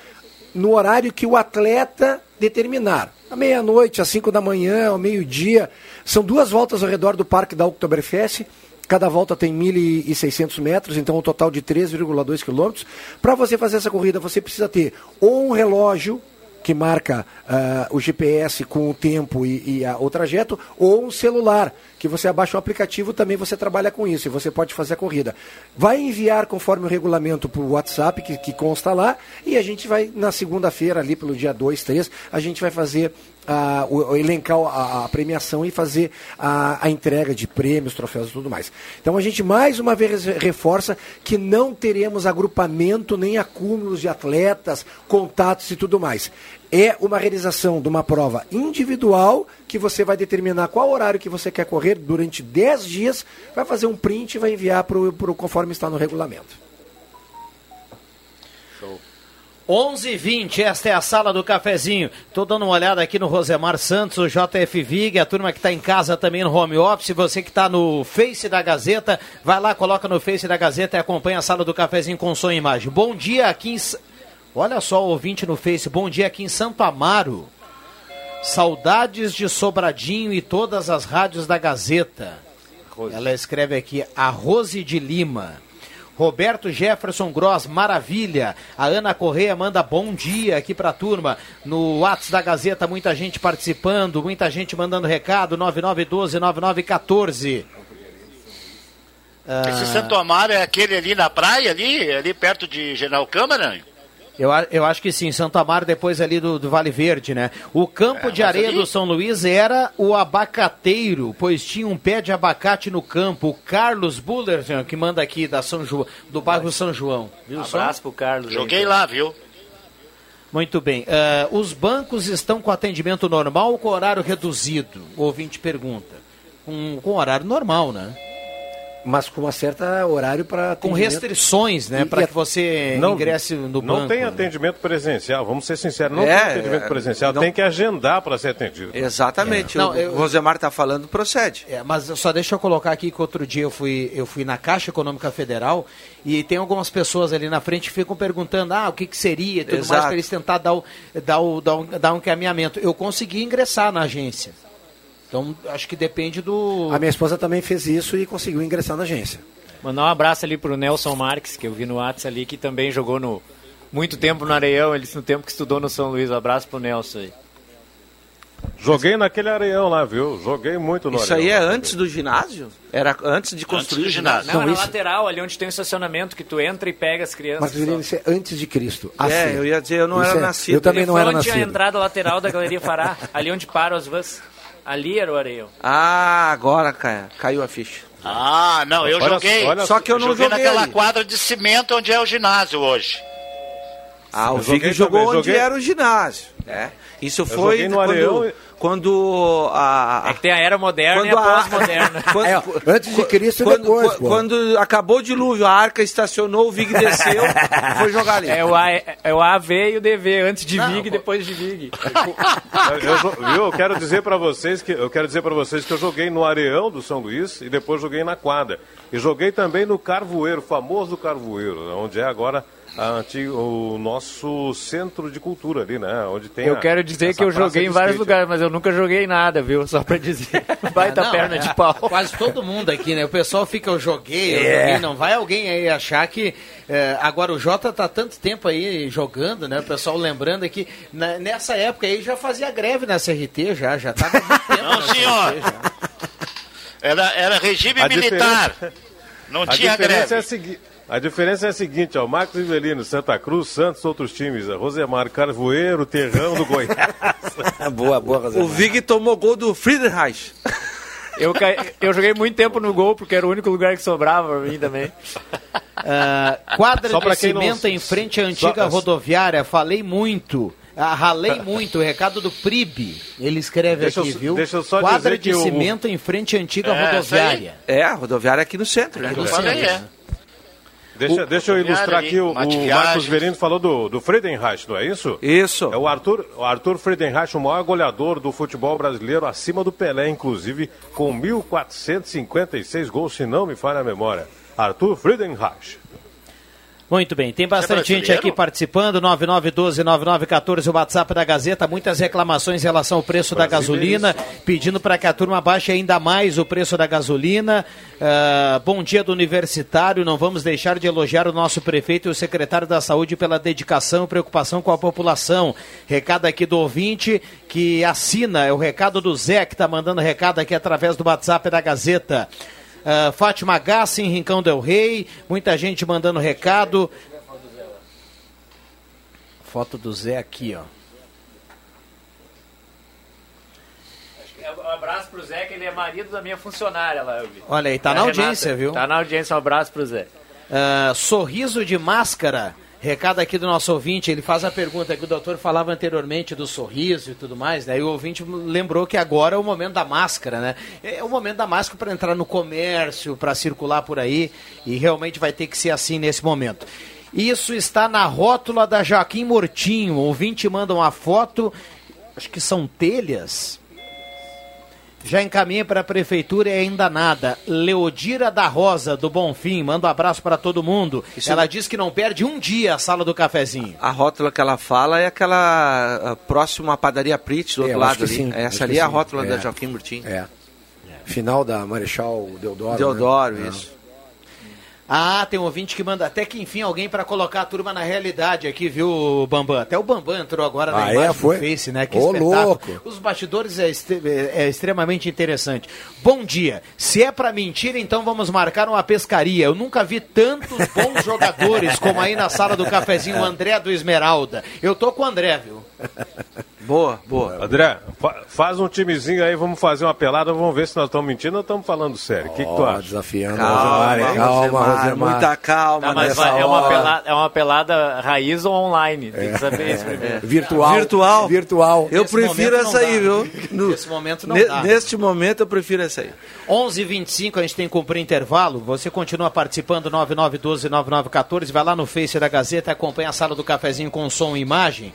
no horário que o atleta determinar. À meia-noite, às cinco da manhã, ao meio-dia. São duas voltas ao redor do Parque da Oktoberfest. Cada volta tem 1.600 metros, então um total de 3,2 quilômetros. Para você fazer essa corrida, você precisa ter ou um relógio que marca uh, o GPS com o tempo e, e a, o trajeto, ou um celular, que você abaixa o aplicativo, também você trabalha com isso e você pode fazer a corrida. Vai enviar conforme o regulamento para o WhatsApp, que, que consta lá, e a gente vai, na segunda-feira, ali pelo dia 2, 3, a gente vai fazer a, o, elencar a, a, premiação e fazer a, a, entrega de prêmios, troféus e tudo mais. Então a gente mais uma vez reforça que não teremos agrupamento nem acúmulos de atletas, contatos e tudo mais é uma realização de uma prova individual que você vai determinar qual horário que você quer correr durante 10 dias, vai fazer um print e vai enviar para o conforme está no regulamento. 11h20, esta é a sala do cafezinho. Tô dando uma olhada aqui no Rosemar Santos, o JF Vig, a turma que está em casa também no home office. Você que está no Face da Gazeta, vai lá, coloca no Face da Gazeta e acompanha a sala do cafezinho com som e imagem. Bom dia aqui em. Olha só o ouvinte no Face, bom dia aqui em Santo Amaro. Saudades de Sobradinho e todas as rádios da Gazeta. Ela escreve aqui, a Rose de Lima. Roberto Jefferson Gross, maravilha. A Ana Correia manda bom dia aqui pra turma. No WhatsApp da Gazeta, muita gente participando, muita gente mandando recado. 9912-9914. Esse Santo Amaro é aquele ali na praia, ali, ali perto de General Câmara? Eu, eu acho que sim, Santo Amaro depois ali do, do Vale Verde, né? O campo É, de areia ali- do São Luís era o abacateiro, pois tinha um pé de abacate no campo. O Carlos Buller, que manda aqui da São João, do bairro São João. Viu só? Abraço pro Carlos. aí, Joguei então. lá, viu? Muito bem. Ah, os bancos estão com atendimento normal ou com horário reduzido? O ouvinte pergunta. Com, com horário normal, né? Mas com uma certa horário para Com restrições, né? Para que você Não- ingresse no banco. Não tem né? atendimento presencial, vamos ser sinceros, não É, tem atendimento é, presencial, não- tem que agendar para ser atendido. Exatamente. É. Não, o eu- Rosemar está falando, procede. É, mas só deixa eu colocar aqui que outro dia eu fui, eu fui na Caixa Econômica Federal e tem algumas pessoas ali na frente que ficam perguntando ah, o que, que seria e tudo mais Exato. para eles tentar dar, o, dar, o, dar, um, dar um encaminhamento. Eu consegui ingressar na agência. Então, acho que depende do. A minha esposa também fez isso e conseguiu ingressar na agência. Mandar um abraço ali pro Nelson Marques, que eu vi no WhatsApp ali, que também jogou no muito tempo no Areião, ele no tempo que estudou no São Luís. Um abraço pro Nelson aí. Joguei naquele areião lá, viu? Joguei muito no Isso aí areião. é lá antes do ginásio? Era antes de construir do o ginásio? ginásio. Não, é na isso- lateral, ali onde tem o estacionamento, que tu entra e pega as crianças. Mas Virino, isso é antes de Cristo. É, Assim. eu ia dizer, eu não Isso era é- nascido. Eu também não era onde tinha a nascido. entrada lateral da Galeria Fará, ali onde param as vans. Ali era o Areião. Ah, agora ca- caiu a ficha. Ah, não, eu Olha- joguei. olha- Só que eu não joguei joguei naquela ali. quadra de cimento onde é o ginásio hoje. Ah, o Eu Vig jogou também, onde joguei- era o ginásio. né? Isso foi joguei no quando, Areião quando a... É que tem a era moderna e a quando a- pós-moderna. quando- É, antes de Cristo e quando, depois, quando- quando acabou o dilúvio, a arca estacionou, o Vig desceu, foi jogar ali. É o, A, é o AV e o DV, antes de Vig e depois de Vig. Eu, eu, eu quero dizer para vocês que eu quero dizer para vocês que eu joguei no areão do São Luís e depois joguei na quadra. E joguei também no Carvoeiro, famoso Carvoeiro, onde é agora a antiga, o nosso centro de cultura ali, né? Onde tem Eu a- quero dizer que eu joguei em vários skate. lugares, mas eu nunca joguei nada, viu? Só pra dizer. Baita não, perna é, de pau. Quase todo mundo aqui, né? O pessoal fica, eu joguei, eu É. joguei. Não vai alguém aí achar que. é, agora o Jota tá tanto tempo aí jogando, né? O pessoal lembrando aqui. na- nessa época aí já fazia greve na CRT, já, já tava há muito tempo Não, senhor. CRT. Era, era regime A militar. Não A tinha diferença, é greve. a segui- a diferença é a seguinte, ó, Marcos Rivelino, Santa Cruz, Santos, outros times, Rosemar, Carvoeiro, Terrão do Goiás. boa, boa, O Rosemar. Vig tomou gol do Friedreich. Eu, ca- eu joguei muito tempo no gol, porque era o único lugar que sobrava pra mim também. Ah, quadra Só de quem não- cimento em frente à antiga Só- rodoviária, falei muito. Ah, ralei muito, o recado do PRIB. Ele escreve Deixa aqui, eu- viu? deixa eu só Quadra dizer de que o- cimento em frente à antiga É, rodoviária. É, a rodoviária aqui no centro, né? Aqui no centro. é. Deixa, deixa eu ilustrar ali, aqui, o, o. Marcos Verino falou do, do Friedenreich, não é isso? Isso. É o Arthur, o Arthur Friedenreich, o maior goleador do futebol brasileiro, acima do Pelé, inclusive, com 1.456 gols, se não me falha a memória. Arthur Friedenreich. Muito bem, tem bastante é gente aqui participando, 9912-9914, o WhatsApp da Gazeta, muitas reclamações em relação ao preço da gasolina, pedindo para que a turma baixe ainda mais o preço da gasolina. Ah, bom dia do Universitário, não vamos deixar de elogiar o nosso prefeito e o secretário da Saúde pela dedicação e preocupação com a população. Recado aqui do ouvinte que assina, é o recado do Zé que está mandando recado aqui através do WhatsApp da Gazeta. Ah, Fátima Gassi em Rincão Del Rei, muita gente mandando recado. Foto do Zé aqui, ó. Um abraço pro Zé, que ele é marido da minha funcionária lá, eu vi. Olha aí, tá A na Renata. audiência, viu? Tá na audiência, um abraço pro Zé. Ah, sorriso de máscara. Recado aqui do nosso ouvinte, ele faz a pergunta que o doutor falava anteriormente do sorriso e tudo mais, né? E o ouvinte lembrou que agora é o momento da máscara, né? É o momento da máscara para entrar no comércio, para circular por aí, e realmente vai ter que ser assim nesse momento. Isso está na rótula da Joaquim Mortinho. O ouvinte manda uma foto, acho que são telhas. Já encaminhei para a prefeitura e ainda nada. Leodira da Rosa, do Bonfim, manda um abraço para todo mundo. Isso ela é- diz que não perde um dia a sala do cafezinho. A rótula que ela fala é aquela ah, próxima à padaria Pritz, do É, outro lado ali. sim, acho Essa ali é a sim. rótula É. da Joaquim Murtinho. É. Final da Marechal Deodoro. Deodoro, né? isso. Ah, tem um ouvinte que manda até que enfim alguém para colocar a turma na realidade aqui, viu, Bambam? Até o Bambam entrou agora na Ah, imagem é? Foi? do Face, né? Que Ô, espetáculo. louco. Os bastidores é, este- é extremamente interessante. Bom dia. Se é para mentir, então vamos marcar uma pescaria. Eu nunca vi tantos bons jogadores como aí na sala do cafezinho, o André do Esmeralda. Eu tô com o André, viu? Boa, boa. André, fa- faz um timezinho aí, vamos fazer uma pelada, vamos ver se nós estamos mentindo ou estamos falando sério. O que, que tu acha? desafiando Calma, Rosemar, hein? Calma, Rosemar, Rosemar. muita calma Tá, mas nessa vai- é, uma hora. pelada, é uma pelada raiz ou online? Tem que saber isso primeiro. Virtual. Virtual. Virtual. Eu Nesse prefiro essa aí, viu? No- Nesse momento não ne- dá. Neste momento eu prefiro essa aí. 11h25, a gente tem que cumprir intervalo. Você continua participando, 9912-9914. Vai lá no Face da Gazeta, acompanha a sala do cafezinho com som e imagem.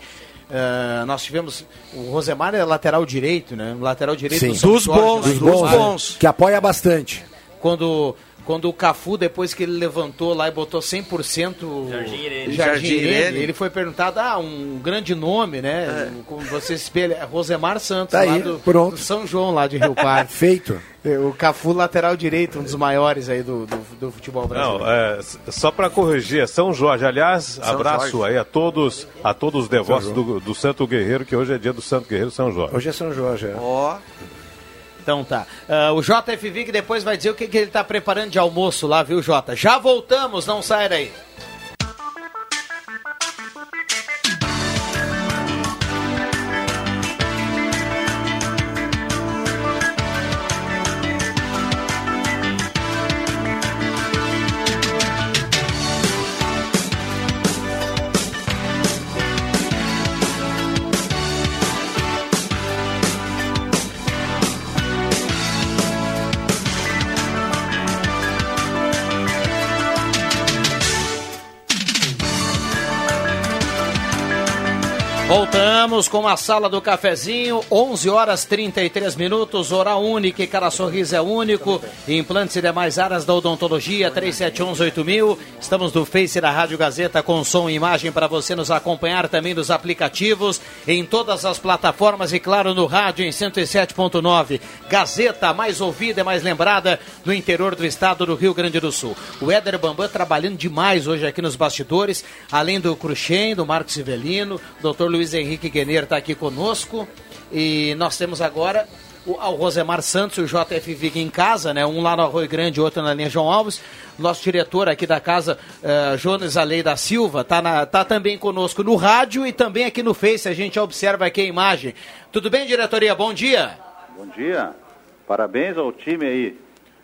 Ah, nós tivemos. O Rosemar é lateral direito, né? Lateral direito Sim. do São Dos Jorge, bons, Dos dos bons, bons. né? Que apoia bastante. Quando, quando o Cafu, depois que ele levantou lá e botou 100% Jardim Irene. Jardim Irene, Irene. ele foi perguntado, ah, um grande nome, né? Como você se espelha, é Rosemar Santos, Tá lá aí, do, pronto. do São João, lá de Rio Parque. Feito. É, O Cafu, lateral direito, um dos maiores aí do, do, do futebol brasileiro. Não, é, só para corrigir, é São Jorge. Aliás, abraço Jorge. aí a todos, a todos os devotos do, do Santo Guerreiro, que hoje é dia do Santo Guerreiro São Jorge. Hoje é São Jorge. é. Ó, Então tá. Ah, o JFV que depois vai dizer o que, que ele tá preparando de almoço lá, viu, Jota? Já voltamos, não sai daí. Voltamos com a sala do cafezinho, 11 horas 33 minutos, oral única e cada sorriso é único, implantes e demais áreas da odontologia, 3711-8000, estamos no Face da Rádio Gazeta com som e imagem para você nos acompanhar também nos aplicativos, em todas as plataformas e claro no rádio em 107.9, Gazeta mais ouvida e mais lembrada do interior do estado do Rio Grande do Sul. O Éder Bambam trabalhando demais hoje aqui nos bastidores, além do Cruxem, do Marcos Civelino, doutor Luiz Henrique Está aqui conosco. E nós temos agora o, o Rosemar Santos e o JF Vig em casa, né? Um lá no Arroio Grande, outro na linha João Alves. Nosso diretor aqui da casa, eh, Jones Alei da Silva, tá, na, tá também conosco no rádio e também aqui no Face. A gente observa aqui a imagem. Tudo bem, diretoria? Bom dia. Bom dia, parabéns ao time aí.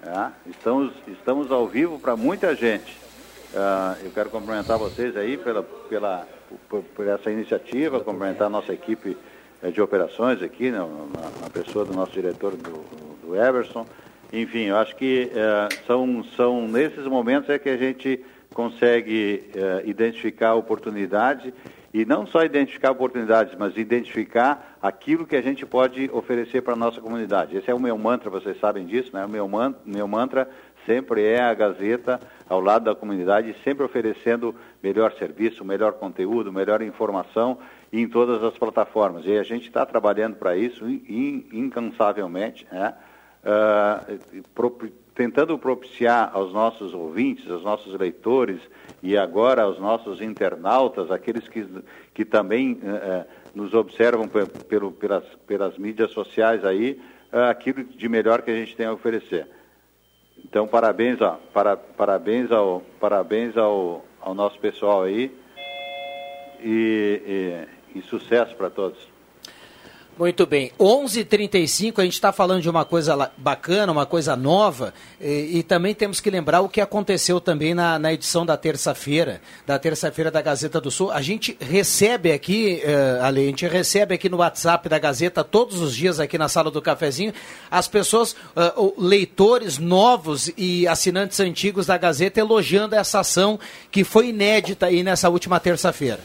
tá? Estamos, estamos ao vivo para muita gente. Ah, eu quero cumprimentar vocês aí pela, pela, por, por essa iniciativa, cumprimentar a nossa equipe eh, de operações aqui, né, na, pessoa do nosso diretor, do, do Everson. Enfim, eu acho que eh, são, são nesses momentos é que a gente consegue eh, identificar oportunidade e não só identificar oportunidades, mas identificar aquilo que a gente pode oferecer para a nossa comunidade. Esse é o meu mantra, vocês sabem disso, né? O meu, man meu mantra sempre é a Gazeta ao lado da comunidade, sempre oferecendo melhor serviço, melhor conteúdo, melhor informação em todas as plataformas. E a gente está trabalhando para isso in incansavelmente, né? Pro tentando propiciar aos nossos ouvintes, aos nossos leitores e agora aos nossos internautas, aqueles que, que também eh, nos observam pe pelo, pelas, pelas mídias sociais aí, eh, aquilo de melhor que a gente tem a oferecer. Então, parabéns, ó, para, parabéns, ao, parabéns ao, ao nosso pessoal aí e, e, e sucesso para todos. Muito bem. 11:35 a gente está falando de uma coisa bacana, uma coisa nova, e, e, também temos que lembrar o que aconteceu também na, na edição da terça-feira, da terça-feira da Gazeta do Sul. A gente recebe aqui, uh, Ale, a gente recebe aqui no WhatsApp da Gazeta todos os dias aqui na sala do cafezinho as pessoas, uh, leitores novos e assinantes antigos da Gazeta elogiando essa ação que foi inédita aí nessa última terça-feira.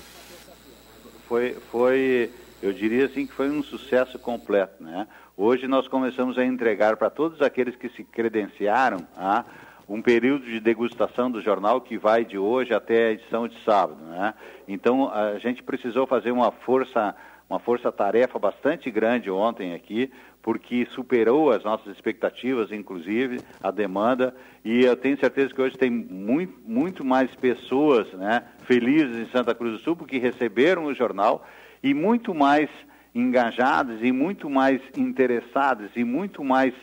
Foi, foi eu diria assim que foi um sucesso completo. Né? Hoje nós começamos a entregar para todos aqueles que se credenciaram ah, um período de degustação do jornal que vai de hoje até a edição de sábado. Né? Então a gente precisou fazer uma força uma força-tarefa bastante grande ontem aqui, porque superou as nossas expectativas, inclusive a demanda, e eu tenho certeza que hoje tem muito, muito mais pessoas né, felizes em Santa Cruz do Sul, porque receberam o jornal e muito mais engajadas e muito mais interessadas e muito mais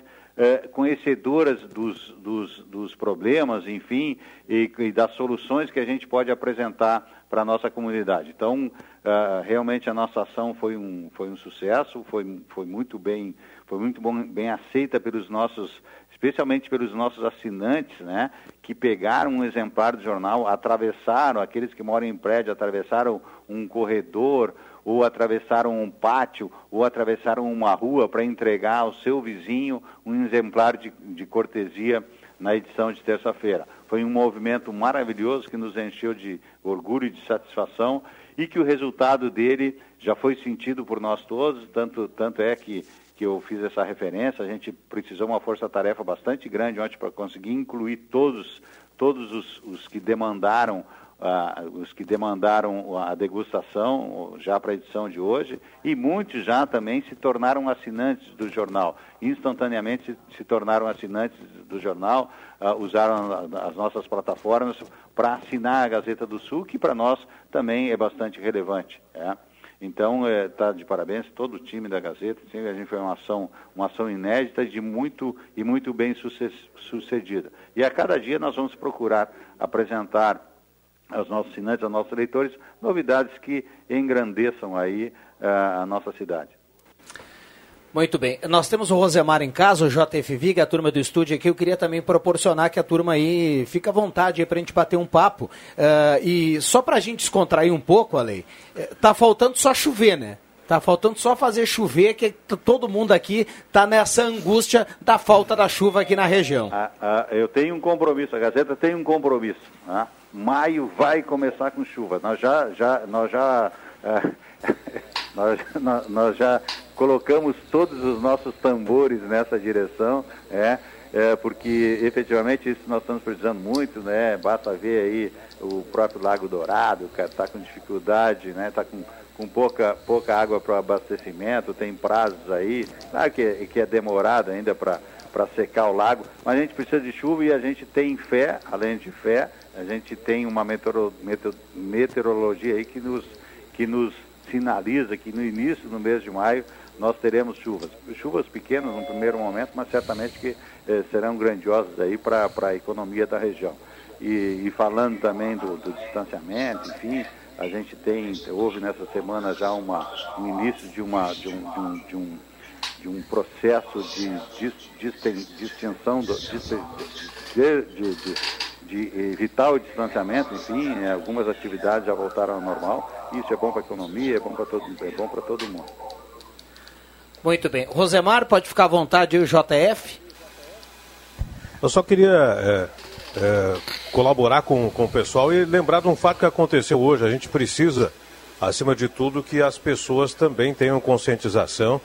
eh, conhecedoras dos, dos, dos, problemas, enfim, e, e, das soluções que a gente pode apresentar para a nossa comunidade. Então, uh, realmente a nossa ação foi um, foi um sucesso, foi, foi muito bem, foi muito bom, bem aceita pelos nossos, especialmente pelos nossos assinantes, né, que pegaram um exemplar do jornal, atravessaram, aqueles que moram em prédio, atravessaram um corredor, ou atravessaram um pátio, ou atravessaram uma rua para entregar ao seu vizinho um exemplar de, de cortesia na edição de terça-feira. Foi um movimento maravilhoso que nos encheu de orgulho e de satisfação e que o resultado dele já foi sentido por nós todos, tanto, tanto é que, que eu fiz essa referência, a gente precisou uma força-tarefa bastante grande ontem para conseguir incluir todos, todos os, os que demandaram uh, os que demandaram a degustação já para a edição de hoje, e muitos já também se tornaram assinantes do jornal. Instantaneamente se, tornaram assinantes do jornal, uh, usaram as nossas plataformas para assinar a Gazeta do Sul, que para nós também é bastante relevante. É? Então, está é, de parabéns todo o time da Gazeta. A gente foi uma ação, uma ação inédita de muito e muito bem sucedida. E a cada dia nós vamos procurar apresentar aos nossos assinantes, aos nossos leitores, novidades que engrandeçam aí uh, a nossa cidade. Muito bem. Nós temos o Rosemar em casa, o JF Viga, a turma do estúdio aqui. Eu queria também proporcionar que a turma aí fica à vontade para a gente bater um papo. Uh, e só para a gente descontrair um pouco, Ale, eh, tá faltando só chover, né? Tá faltando só fazer chover, que todo mundo aqui tá nessa angústia da falta da chuva aqui na região. Ah, ah, eu tenho um compromisso, a Gazeta tem um compromisso. Né? Maio vai começar com chuva. Nós já, já, nós já, é, nós, nós, já colocamos todos os nossos tambores nessa direção, é, é, porque efetivamente isso nós estamos precisando muito, né? Basta ver aí o próprio Lago Dourado, que está com dificuldade, né? Está com, com pouca, pouca água para abastecimento, tem prazos aí, claro que, que é demorado ainda para secar o lago, mas a gente precisa de chuva e a gente tem fé, além de fé, a gente tem uma meteoro, meteorologia aí que nos, que nos sinaliza que no início do mês de maio nós teremos chuvas. Chuvas pequenas no primeiro momento, mas certamente que eh, serão grandiosas aí para a economia da região. E, e falando também do, do, distanciamento, enfim, a gente tem, houve nessa semana já uma, um início de, uma, de, um, de, um, de, um, de um processo de distinção, de, de, de de evitar o distanciamento, enfim, é, algumas atividades já voltaram ao normal. Isso é bom para a economia, é bom para todo, é bom para todo mundo. Muito bem. Rosemar, pode ficar à vontade aí o JF. Eu só queria é, é, colaborar com, com o pessoal e lembrar de um fato que aconteceu hoje. A gente precisa, acima de tudo, que as pessoas também tenham conscientização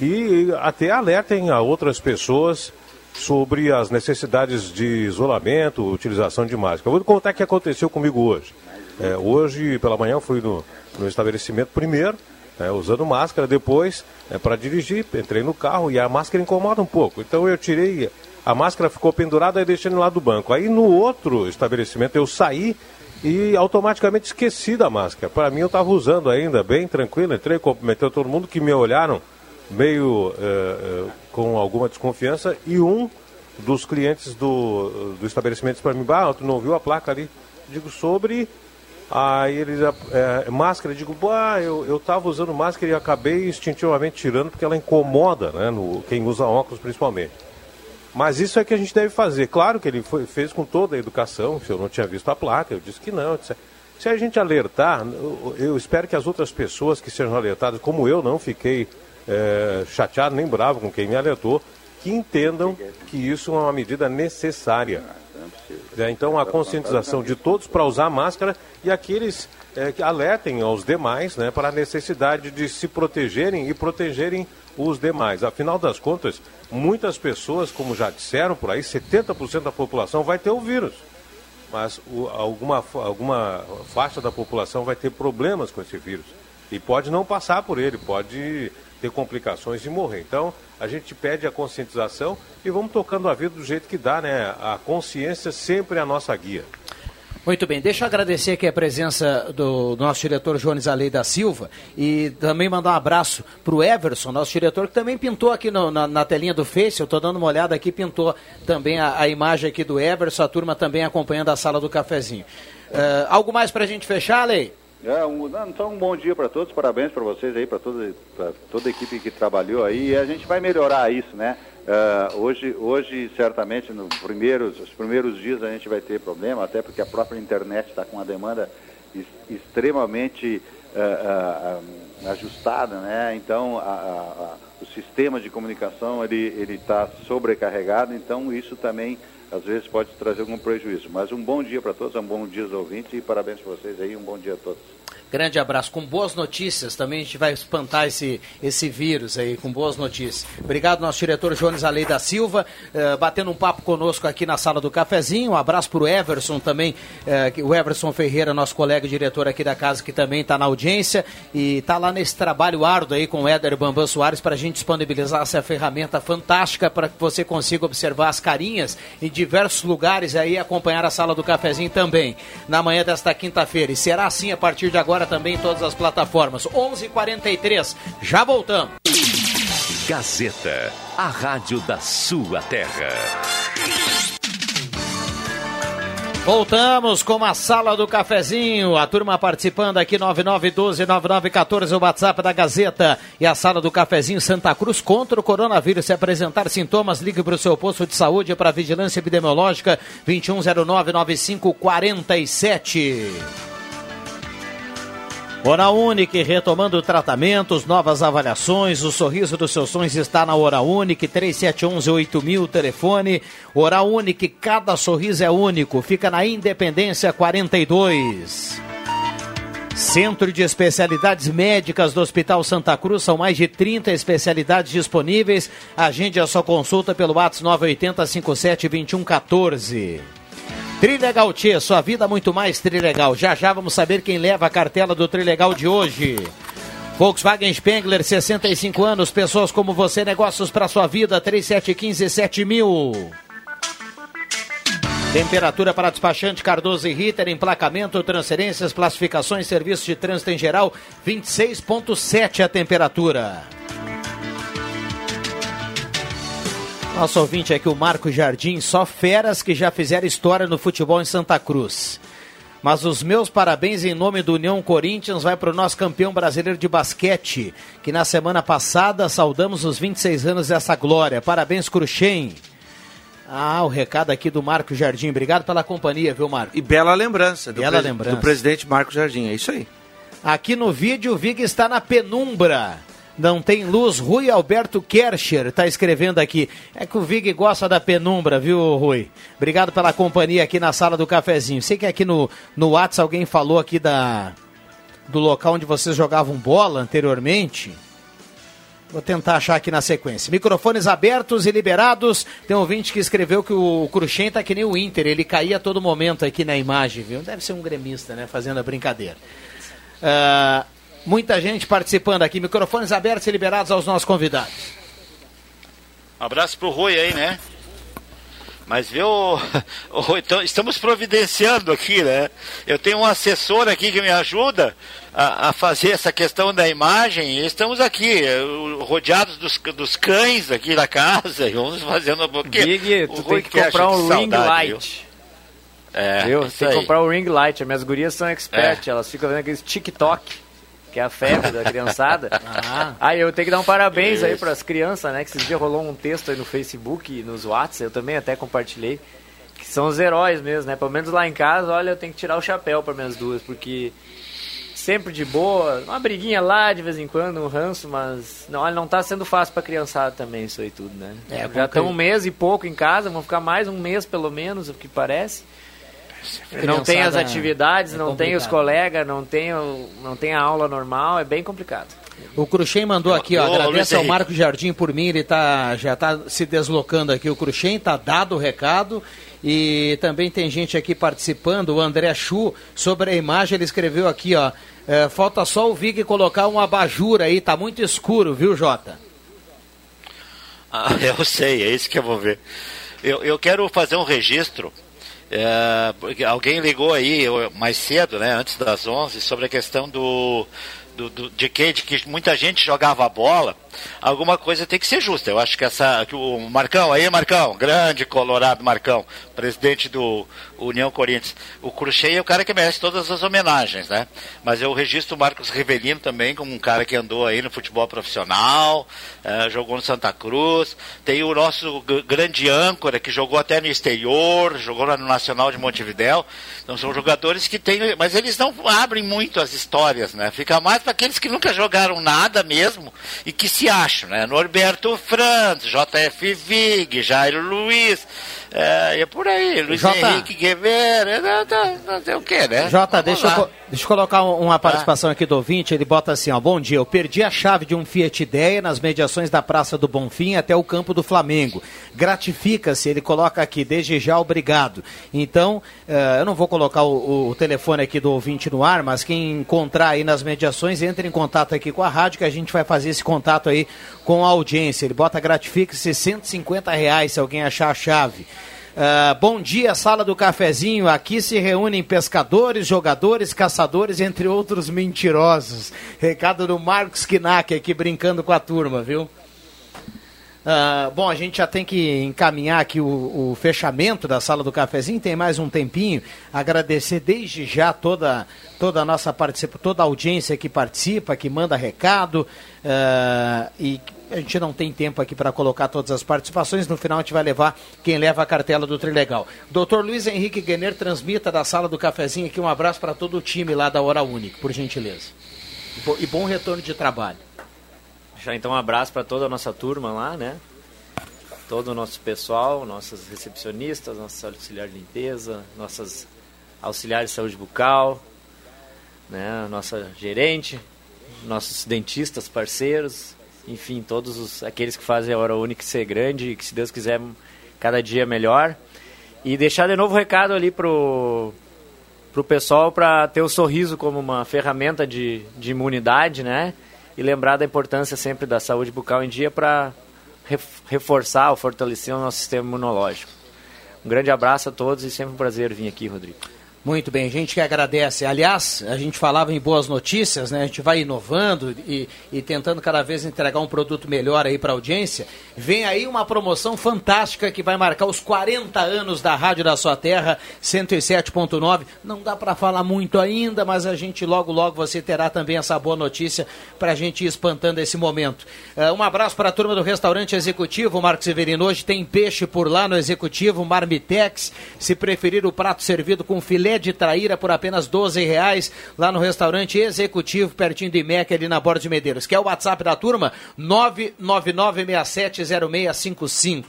e até alertem a outras pessoas sobre as necessidades de isolamento, utilização de máscara. Eu vou contar o que aconteceu comigo hoje. É, hoje, pela manhã, eu fui no, no estabelecimento primeiro, é, usando máscara, depois, é, para dirigir, entrei no carro e a máscara incomoda um pouco. Então eu tirei, a máscara ficou pendurada e deixei no lado do banco. Aí no outro estabelecimento eu saí e automaticamente esqueci da máscara. Para mim eu estava usando ainda, bem tranquilo, entrei, cumprimentei todo mundo que me olharam meio é, é, com alguma desconfiança e um dos clientes do, do estabelecimento para mim, tu não viu a placa ali? Digo, sobre Aí eles, é, máscara, eu digo, ah, eu, eu tava usando máscara e acabei instintivamente tirando porque ela incomoda, né, no, quem usa óculos principalmente. Mas isso é que a gente deve fazer. Claro que ele foi, fez com toda a educação, se eu não tinha visto a placa, eu disse que não. Disse, se a gente alertar, eu, eu, espero que as outras pessoas que sejam alertadas, como eu não fiquei é, chateado nem bravo com quem me alertou, que entendam que isso é uma medida necessária. É, então, a conscientização de todos para usar máscara e aqueles é, que alertem aos demais né, para a necessidade de se protegerem e protegerem os demais. Afinal das contas, muitas pessoas, como já disseram por aí, 70% da população vai ter o vírus. Mas o, alguma, alguma faixa da população vai ter problemas com esse vírus. E pode não passar por ele, pode ter complicações e morrer. Então, a gente pede a conscientização e vamos tocando a vida do jeito que dá, né? A consciência sempre é a nossa guia. Muito bem, deixa eu agradecer aqui a presença do nosso diretor Jones Alei da Silva e também mandar um abraço para o Everson, nosso diretor, que também pintou aqui no, na, na, telinha do Face, eu estou dando uma olhada aqui, pintou também a, a, imagem aqui do Everson, a turma também acompanhando a sala do cafezinho. Uh, algo mais para a gente fechar, Lei? É, um, então um bom dia para todos, parabéns para vocês aí, para toda, toda a equipe que trabalhou aí, e a gente vai melhorar isso, né? Uh, hoje, hoje, certamente, nos primeiros, os primeiros dias a gente vai ter problema, até porque a própria internet está com uma demanda extremamente uh, uh, ajustada, né? Então, a, a, o sistema de comunicação ele está sobrecarregado, então isso também às vezes pode trazer algum prejuízo. Mas um bom dia para todos, um bom dia aos ouvintes e parabéns para vocês aí, um bom dia a todos. Grande abraço. Com boas notícias, também a gente vai espantar esse, esse vírus aí, com boas notícias. Obrigado, nosso diretor Jones Alei da Silva, uh, batendo um papo conosco aqui na sala do cafezinho. Um abraço para o Everson também, uh, o Everson Ferreira, nosso colega diretor aqui da casa, que também está na audiência e está lá nesse trabalho árduo aí com o Éder Bambam Soares para a gente disponibilizar essa ferramenta fantástica para que você consiga observar as carinhas em diversos lugares aí e acompanhar a sala do cafezinho também, na manhã desta quinta-feira. E será assim a partir de agora também em todas as plataformas. 11:43. Já voltamos. Gazeta, a rádio da sua terra. Voltamos com a sala do cafezinho, a turma participando aqui 9912-9914, o WhatsApp da Gazeta e a sala do cafezinho Santa Cruz contra o coronavírus. Se apresentar sintomas, ligue para o seu posto de saúde para vigilância epidemiológica 2109-9547. Oral Unique, retomando tratamentos, novas avaliações, o sorriso dos seus sonhos está na Oral Unique, 3711-8000, telefone. Oral Unique, cada sorriso é único, fica na Independência 42. Centro de Especialidades Médicas do Hospital Santa Cruz, são mais de 30 especialidades disponíveis. Agende a sua consulta pelo WhatsApp 980 57 2114. Trilegal Tia, sua vida muito mais Trilegal. Já já vamos saber quem leva a cartela do Trilegal de hoje. Volkswagen Spengler, 65 anos, pessoas como você, negócios para sua vida, 3715-7000. Temperatura para despachante Cardoso e Ritter, emplacamento, transferências, classificações, serviços de trânsito em geral, 26,7 a temperatura. Nosso ouvinte aqui, o Marco Jardim, só feras que já fizeram história no futebol em Santa Cruz. Mas os meus parabéns em nome do União Corinthians vai para o nosso campeão brasileiro de basquete, que na semana passada saudamos os 26 anos dessa glória. Parabéns, Cruxem. Ah, o recado aqui do Marco Jardim. Obrigado pela companhia, viu, Marco? E bela lembrança do, bela lembrança. do presidente Marco Jardim, é isso aí. Aqui no vídeo, o Vig está na penumbra não tem luz. Rui Alberto Kercher está escrevendo aqui. É que o Vig gosta da penumbra, viu, Rui? Obrigado pela companhia aqui na sala do cafezinho. Sei que aqui no, no WhatsApp alguém falou aqui da, do local onde vocês jogavam bola anteriormente. Vou tentar achar aqui na sequência. Microfones abertos e liberados. Tem um ouvinte que escreveu que o Cruxem tá que nem o Inter. Ele caía a todo momento aqui na imagem, viu? Deve ser um gremista, né? Fazendo a brincadeira. Uh, Muita gente participando aqui. Microfones abertos e liberados aos nossos convidados. Um abraço pro Rui aí, né? Mas viu, então, estamos providenciando aqui, né? Eu tenho um assessor aqui que me ajuda a, a fazer essa questão da imagem. E estamos aqui, rodeados dos, dos cães aqui da casa. E vamos fazendo um pouquinho. Big, tu tem que comprar um ring light. É, Viu? isso Tem que comprar o ring light. As minhas gurias são expert, elas ficam vendo aqueles TikTok, que é a febre da criançada. Aí eu tenho que dar um parabéns aí para as crianças, né? Que esses dias rolou um texto aí no Facebook e nos Whats, eu também até compartilhei, que são os heróis mesmo, né? Pelo menos lá em casa, olha, eu tenho que tirar o chapéu para minhas duas, porque sempre de boa, uma briguinha lá de vez em quando, um ranço, mas não, olha, não tá sendo fácil pra criançada também isso aí tudo, né? É, Já estão um mês e pouco em casa, vão ficar mais um mês pelo menos, o que parece. Não tem as atividades, é não tem os complicado. colegas, não tem, o, não tem a aula normal, é bem complicado. O Cruxem mandou aqui, ó, Ô, Luiz agradece ao. Marco Jardim por mim, ele tá, já está se deslocando aqui. O Cruxem tá dado o recado e também tem gente aqui participando, o André Chu, sobre a imagem, ele escreveu aqui, ó, é, falta só o Vig colocar um abajur aí, tá muito escuro, viu, Jota? Ah, eu sei, é isso que eu vou ver. Eu, eu quero fazer um registro. É, alguém ligou aí mais cedo, né, antes das 11, sobre a questão do, do, do- de, que, de que muita gente jogava bola. Alguma coisa tem que ser justa. Eu acho que essa. Que o Marcão, aí, Marcão, grande Colorado Marcão, presidente do União Corinthians. O Cruxei é o cara que merece todas as homenagens, né? Mas eu registro o Marcos Rivelino também como um cara que andou aí no futebol profissional, eh, jogou no Santa Cruz. Tem o nosso grande âncora que jogou até no exterior, jogou lá no Nacional de Montevidéu. Então são jogadores que têm, mas eles não abrem muito as histórias, né? Fica mais para aqueles que nunca jogaram nada mesmo e que se acham, né? Norberto Franz, JF Vig, Jairo Luiz, é, e é por aí, Luiz. Henrique Guevara, não, sei o que, né? Jota, Vamos deixa eu, lá. deixa eu colocar um- uma participação aqui do ouvinte. Ele bota assim: ó, bom dia. Eu perdi a chave de um Fiat Ideia nas mediações da Praça do Bonfim até o campo do Flamengo. Gratifica-se, ele coloca aqui, desde já, obrigado. Então, eh, eu não vou colocar o, o telefone aqui do ouvinte no ar, mas quem encontrar aí nas mediações, entre em contato aqui com a rádio, que a gente vai fazer esse contato aí com a audiência. Ele bota gratifica-se 150 reais se alguém achar a chave. Ah, bom dia, sala do cafezinho. Aqui se reúnem pescadores, jogadores, caçadores, entre outros mentirosos. Recado do Marcos Kinak aqui brincando com a turma, viu? Ah, bom, a gente já tem que encaminhar aqui o, o fechamento da sala do cafezinho, tem mais um tempinho. Agradecer desde já toda, toda a nossa participa, toda a audiência que participa, que manda recado. ah, e a gente não tem tempo aqui para colocar todas as participações. No final a gente vai levar quem leva a cartela do Trilegal. Doutor Luiz Henrique Guener transmita da sala do cafezinho aqui um abraço para todo o time lá da Hora Única, por gentileza. E bom retorno de trabalho. Já então um abraço para toda a nossa turma lá, né? Todo o nosso pessoal, nossas recepcionistas, nossos auxiliares de limpeza, nossas auxiliares de saúde bucal, né? Nossa gerente, nossos dentistas parceiros, enfim, todos os, aqueles que fazem a Hora Única ser grande e que, se Deus quiser, cada dia melhor. E deixar de novo o recado ali pro, pro pessoal para ter o sorriso como uma ferramenta de, de imunidade, né? E lembrar da importância sempre da saúde bucal em dia para reforçar ou fortalecer o nosso sistema imunológico. Um grande abraço a todos e sempre um prazer vir aqui, Rodrigo. Muito bem, gente que agradece. Aliás, a gente falava em boas notícias, né? A gente vai inovando e, e tentando cada vez entregar um produto melhor aí para a audiência. Vem aí uma promoção fantástica que vai marcar os 40 anos da Rádio da Sua Terra, 107.9. Não dá para falar muito ainda, mas a gente logo, logo você terá também essa boa notícia para a gente ir espantando esse momento. Eh, um abraço para a turma do restaurante executivo, Marcos Severino. Hoje tem peixe por lá no executivo, Marmitex. Se preferir o prato servido com filé de traíra por apenas 12 reais lá no restaurante executivo, pertinho do IMEC, ali na Borda de Medeiros. Quer o WhatsApp da turma? 999670655.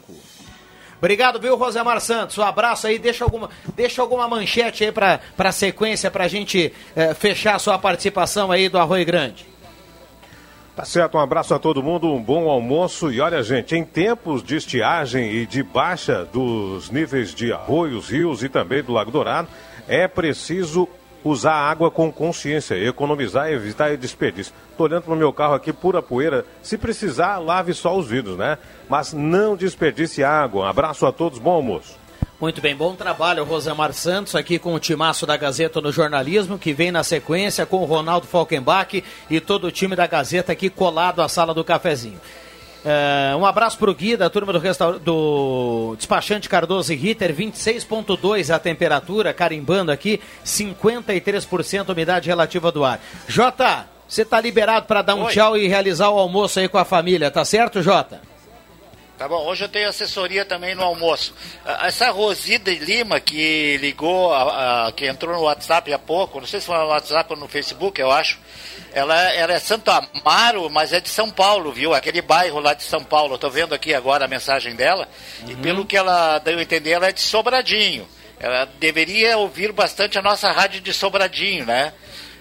Obrigado, viu, Rosemar Santos? Um abraço aí. Deixa alguma, deixa alguma manchete aí para a sequência para a gente eh, fechar a sua participação aí do Arroio Grande. Tá certo, um abraço a todo mundo, um bom almoço. E olha, gente, em tempos de estiagem e de baixa dos níveis de arroios, rios e também do Lago Dourado, é preciso usar água com consciência, economizar e evitar desperdício. Estou olhando para o meu carro aqui, pura poeira. Se precisar, lave só os vidros, né? Mas não desperdice água. Um abraço a todos, bom almoço. Muito bem, bom trabalho, Rosemar Santos, aqui com o timaço da Gazeta no jornalismo, que vem na sequência com o Ronaldo Falkenbach e todo o time da Gazeta aqui colado à sala do cafezinho. É, um abraço pro Gui, da turma do, restaur... do despachante Cardoso e Ritter, 26.2 a temperatura, carimbando aqui, 53% umidade relativa do ar. Jota, você tá liberado para dar um Oi. tchau e realizar o almoço aí com a família, tá certo, Jota? Tá bom, hoje eu tenho assessoria também no almoço. Ah, Essa Rosida Lima que ligou, a- a- que entrou no WhatsApp há pouco, não sei se foi no WhatsApp ou no Facebook, eu acho. Ela, ela é Santo Amaro, mas é de São Paulo, viu? Aquele bairro lá de São Paulo. Eu tô vendo aqui agora a mensagem dela. E pelo que ela deu a entender, ela é de Sobradinho. Ela deveria ouvir bastante a nossa rádio de Sobradinho, né?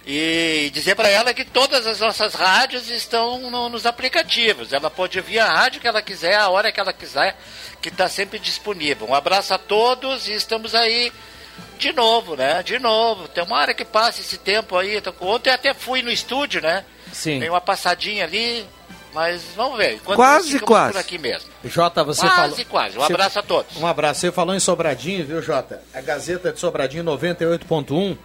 E dizer para ela que todas as nossas rádios estão no- nos aplicativos. Ela pode ouvir a rádio que ela quiser, a hora que ela quiser, que está sempre disponível. Um abraço a todos e estamos aí de novo, né? De novo. Tem uma hora que passa esse tempo aí. Ontem eu até fui no estúdio, né? Sim. Dei uma passadinha ali, mas vamos ver. Enquanto Quase, quase. por aqui mesmo. Jota, você Quase, falou. quase. Um Você- abraço a todos. Um abraço. Você falou em Sobradinho, viu, Jota? A Gazeta de Sobradinho 98.1.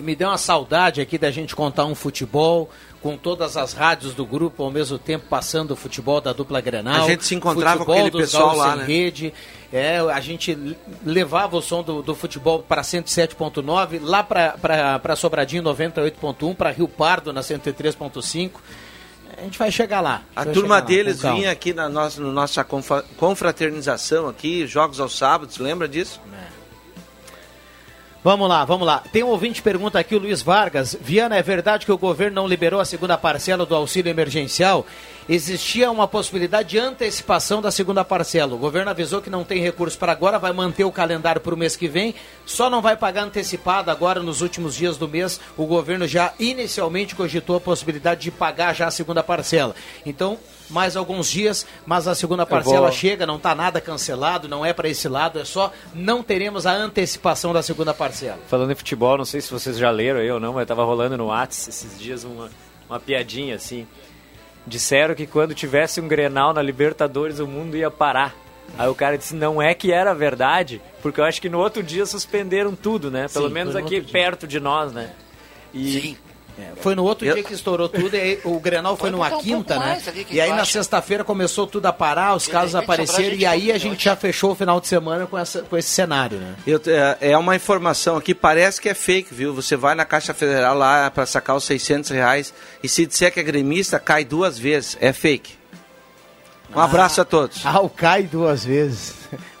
Me deu uma saudade aqui da gente contar um futebol com todas as rádios do grupo ao mesmo tempo passando o futebol da dupla Grenal. A gente se encontrava futebol com aquele dos pessoal lá, né? rede. É, a gente levava o som do, do futebol para 107.9, lá para Sobradinho 98.1, para Rio Pardo na 103.5. A gente vai chegar lá. A turma lá, deles vinha aqui na nossa, na nossa confraternização aqui, jogos aos sábados, lembra disso? Vamos lá, vamos lá. Tem um ouvinte que pergunta aqui, o Luiz Vargas. Viana, é verdade que o governo não liberou a segunda parcela do auxílio emergencial? Existia uma possibilidade de antecipação da segunda parcela. O governo avisou que não tem recurso para agora, vai manter o calendário para o mês que vem, só não vai pagar antecipado agora nos últimos dias do mês. O governo já inicialmente cogitou a possibilidade de pagar já a segunda parcela. Então, mais alguns dias, mas a segunda parcela vou- chega, não está nada cancelado, não é para esse lado, é só não teremos a antecipação da segunda parcela. Falando em futebol, não sei se vocês já leram aí ou não, mas tava rolando no Whats esses dias uma, uma piadinha assim. Disseram que quando tivesse um Grenal na Libertadores o mundo ia parar. Aí o cara disse, não é que era verdade, porque eu acho que no outro dia suspenderam tudo, né? Pelo Sim, menos aqui perto de nós, né? E Sim. Foi no outro Eu- dia que estourou tudo, e aí o Grenal foi Pode numa botar um quinta, né? E aí na sexta-feira começou tudo a parar, os casos apareceram, e aí a gente já fechou o final de semana com, essa, com esse cenário, né? Eu- é, é uma informação aqui, parece que é fake, viu? Você vai na Caixa Federal lá para sacar os 600 reais e se disser que é gremista, cai duas vezes. É fake. Um abraço a todos. Ah, o cai duas vezes.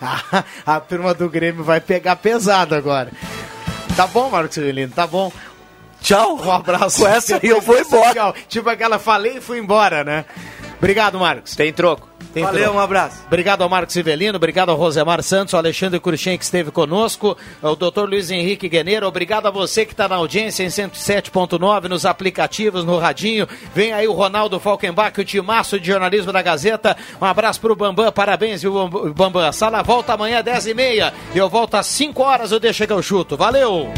a, turma do Grêmio vai pegar pesado agora. Tá bom, Marcos Avelino, tá bom. Tchau. Um abraço. Com essa aí eu vou embora. legal. Tipo aquela, falei e fui embora, né? Obrigado, Marcos. tem troco. Tem Valeu, troco. um abraço. Obrigado ao Marcos Ivelino, obrigado ao Rosemar Santos, ao Alexandre Cruxem que esteve conosco, ao Dr. Luiz Henrique Gueneiro, obrigado a você que está na audiência em 107.9, nos aplicativos, no radinho. Vem aí o Ronaldo Falkenbach, o timaço de jornalismo da Gazeta. Um abraço pro Bambam, parabéns, viu, Bambam? A sala volta amanhã, 10h30. E eu volto às 5 horas, eu deixo que eu chuto. Valeu!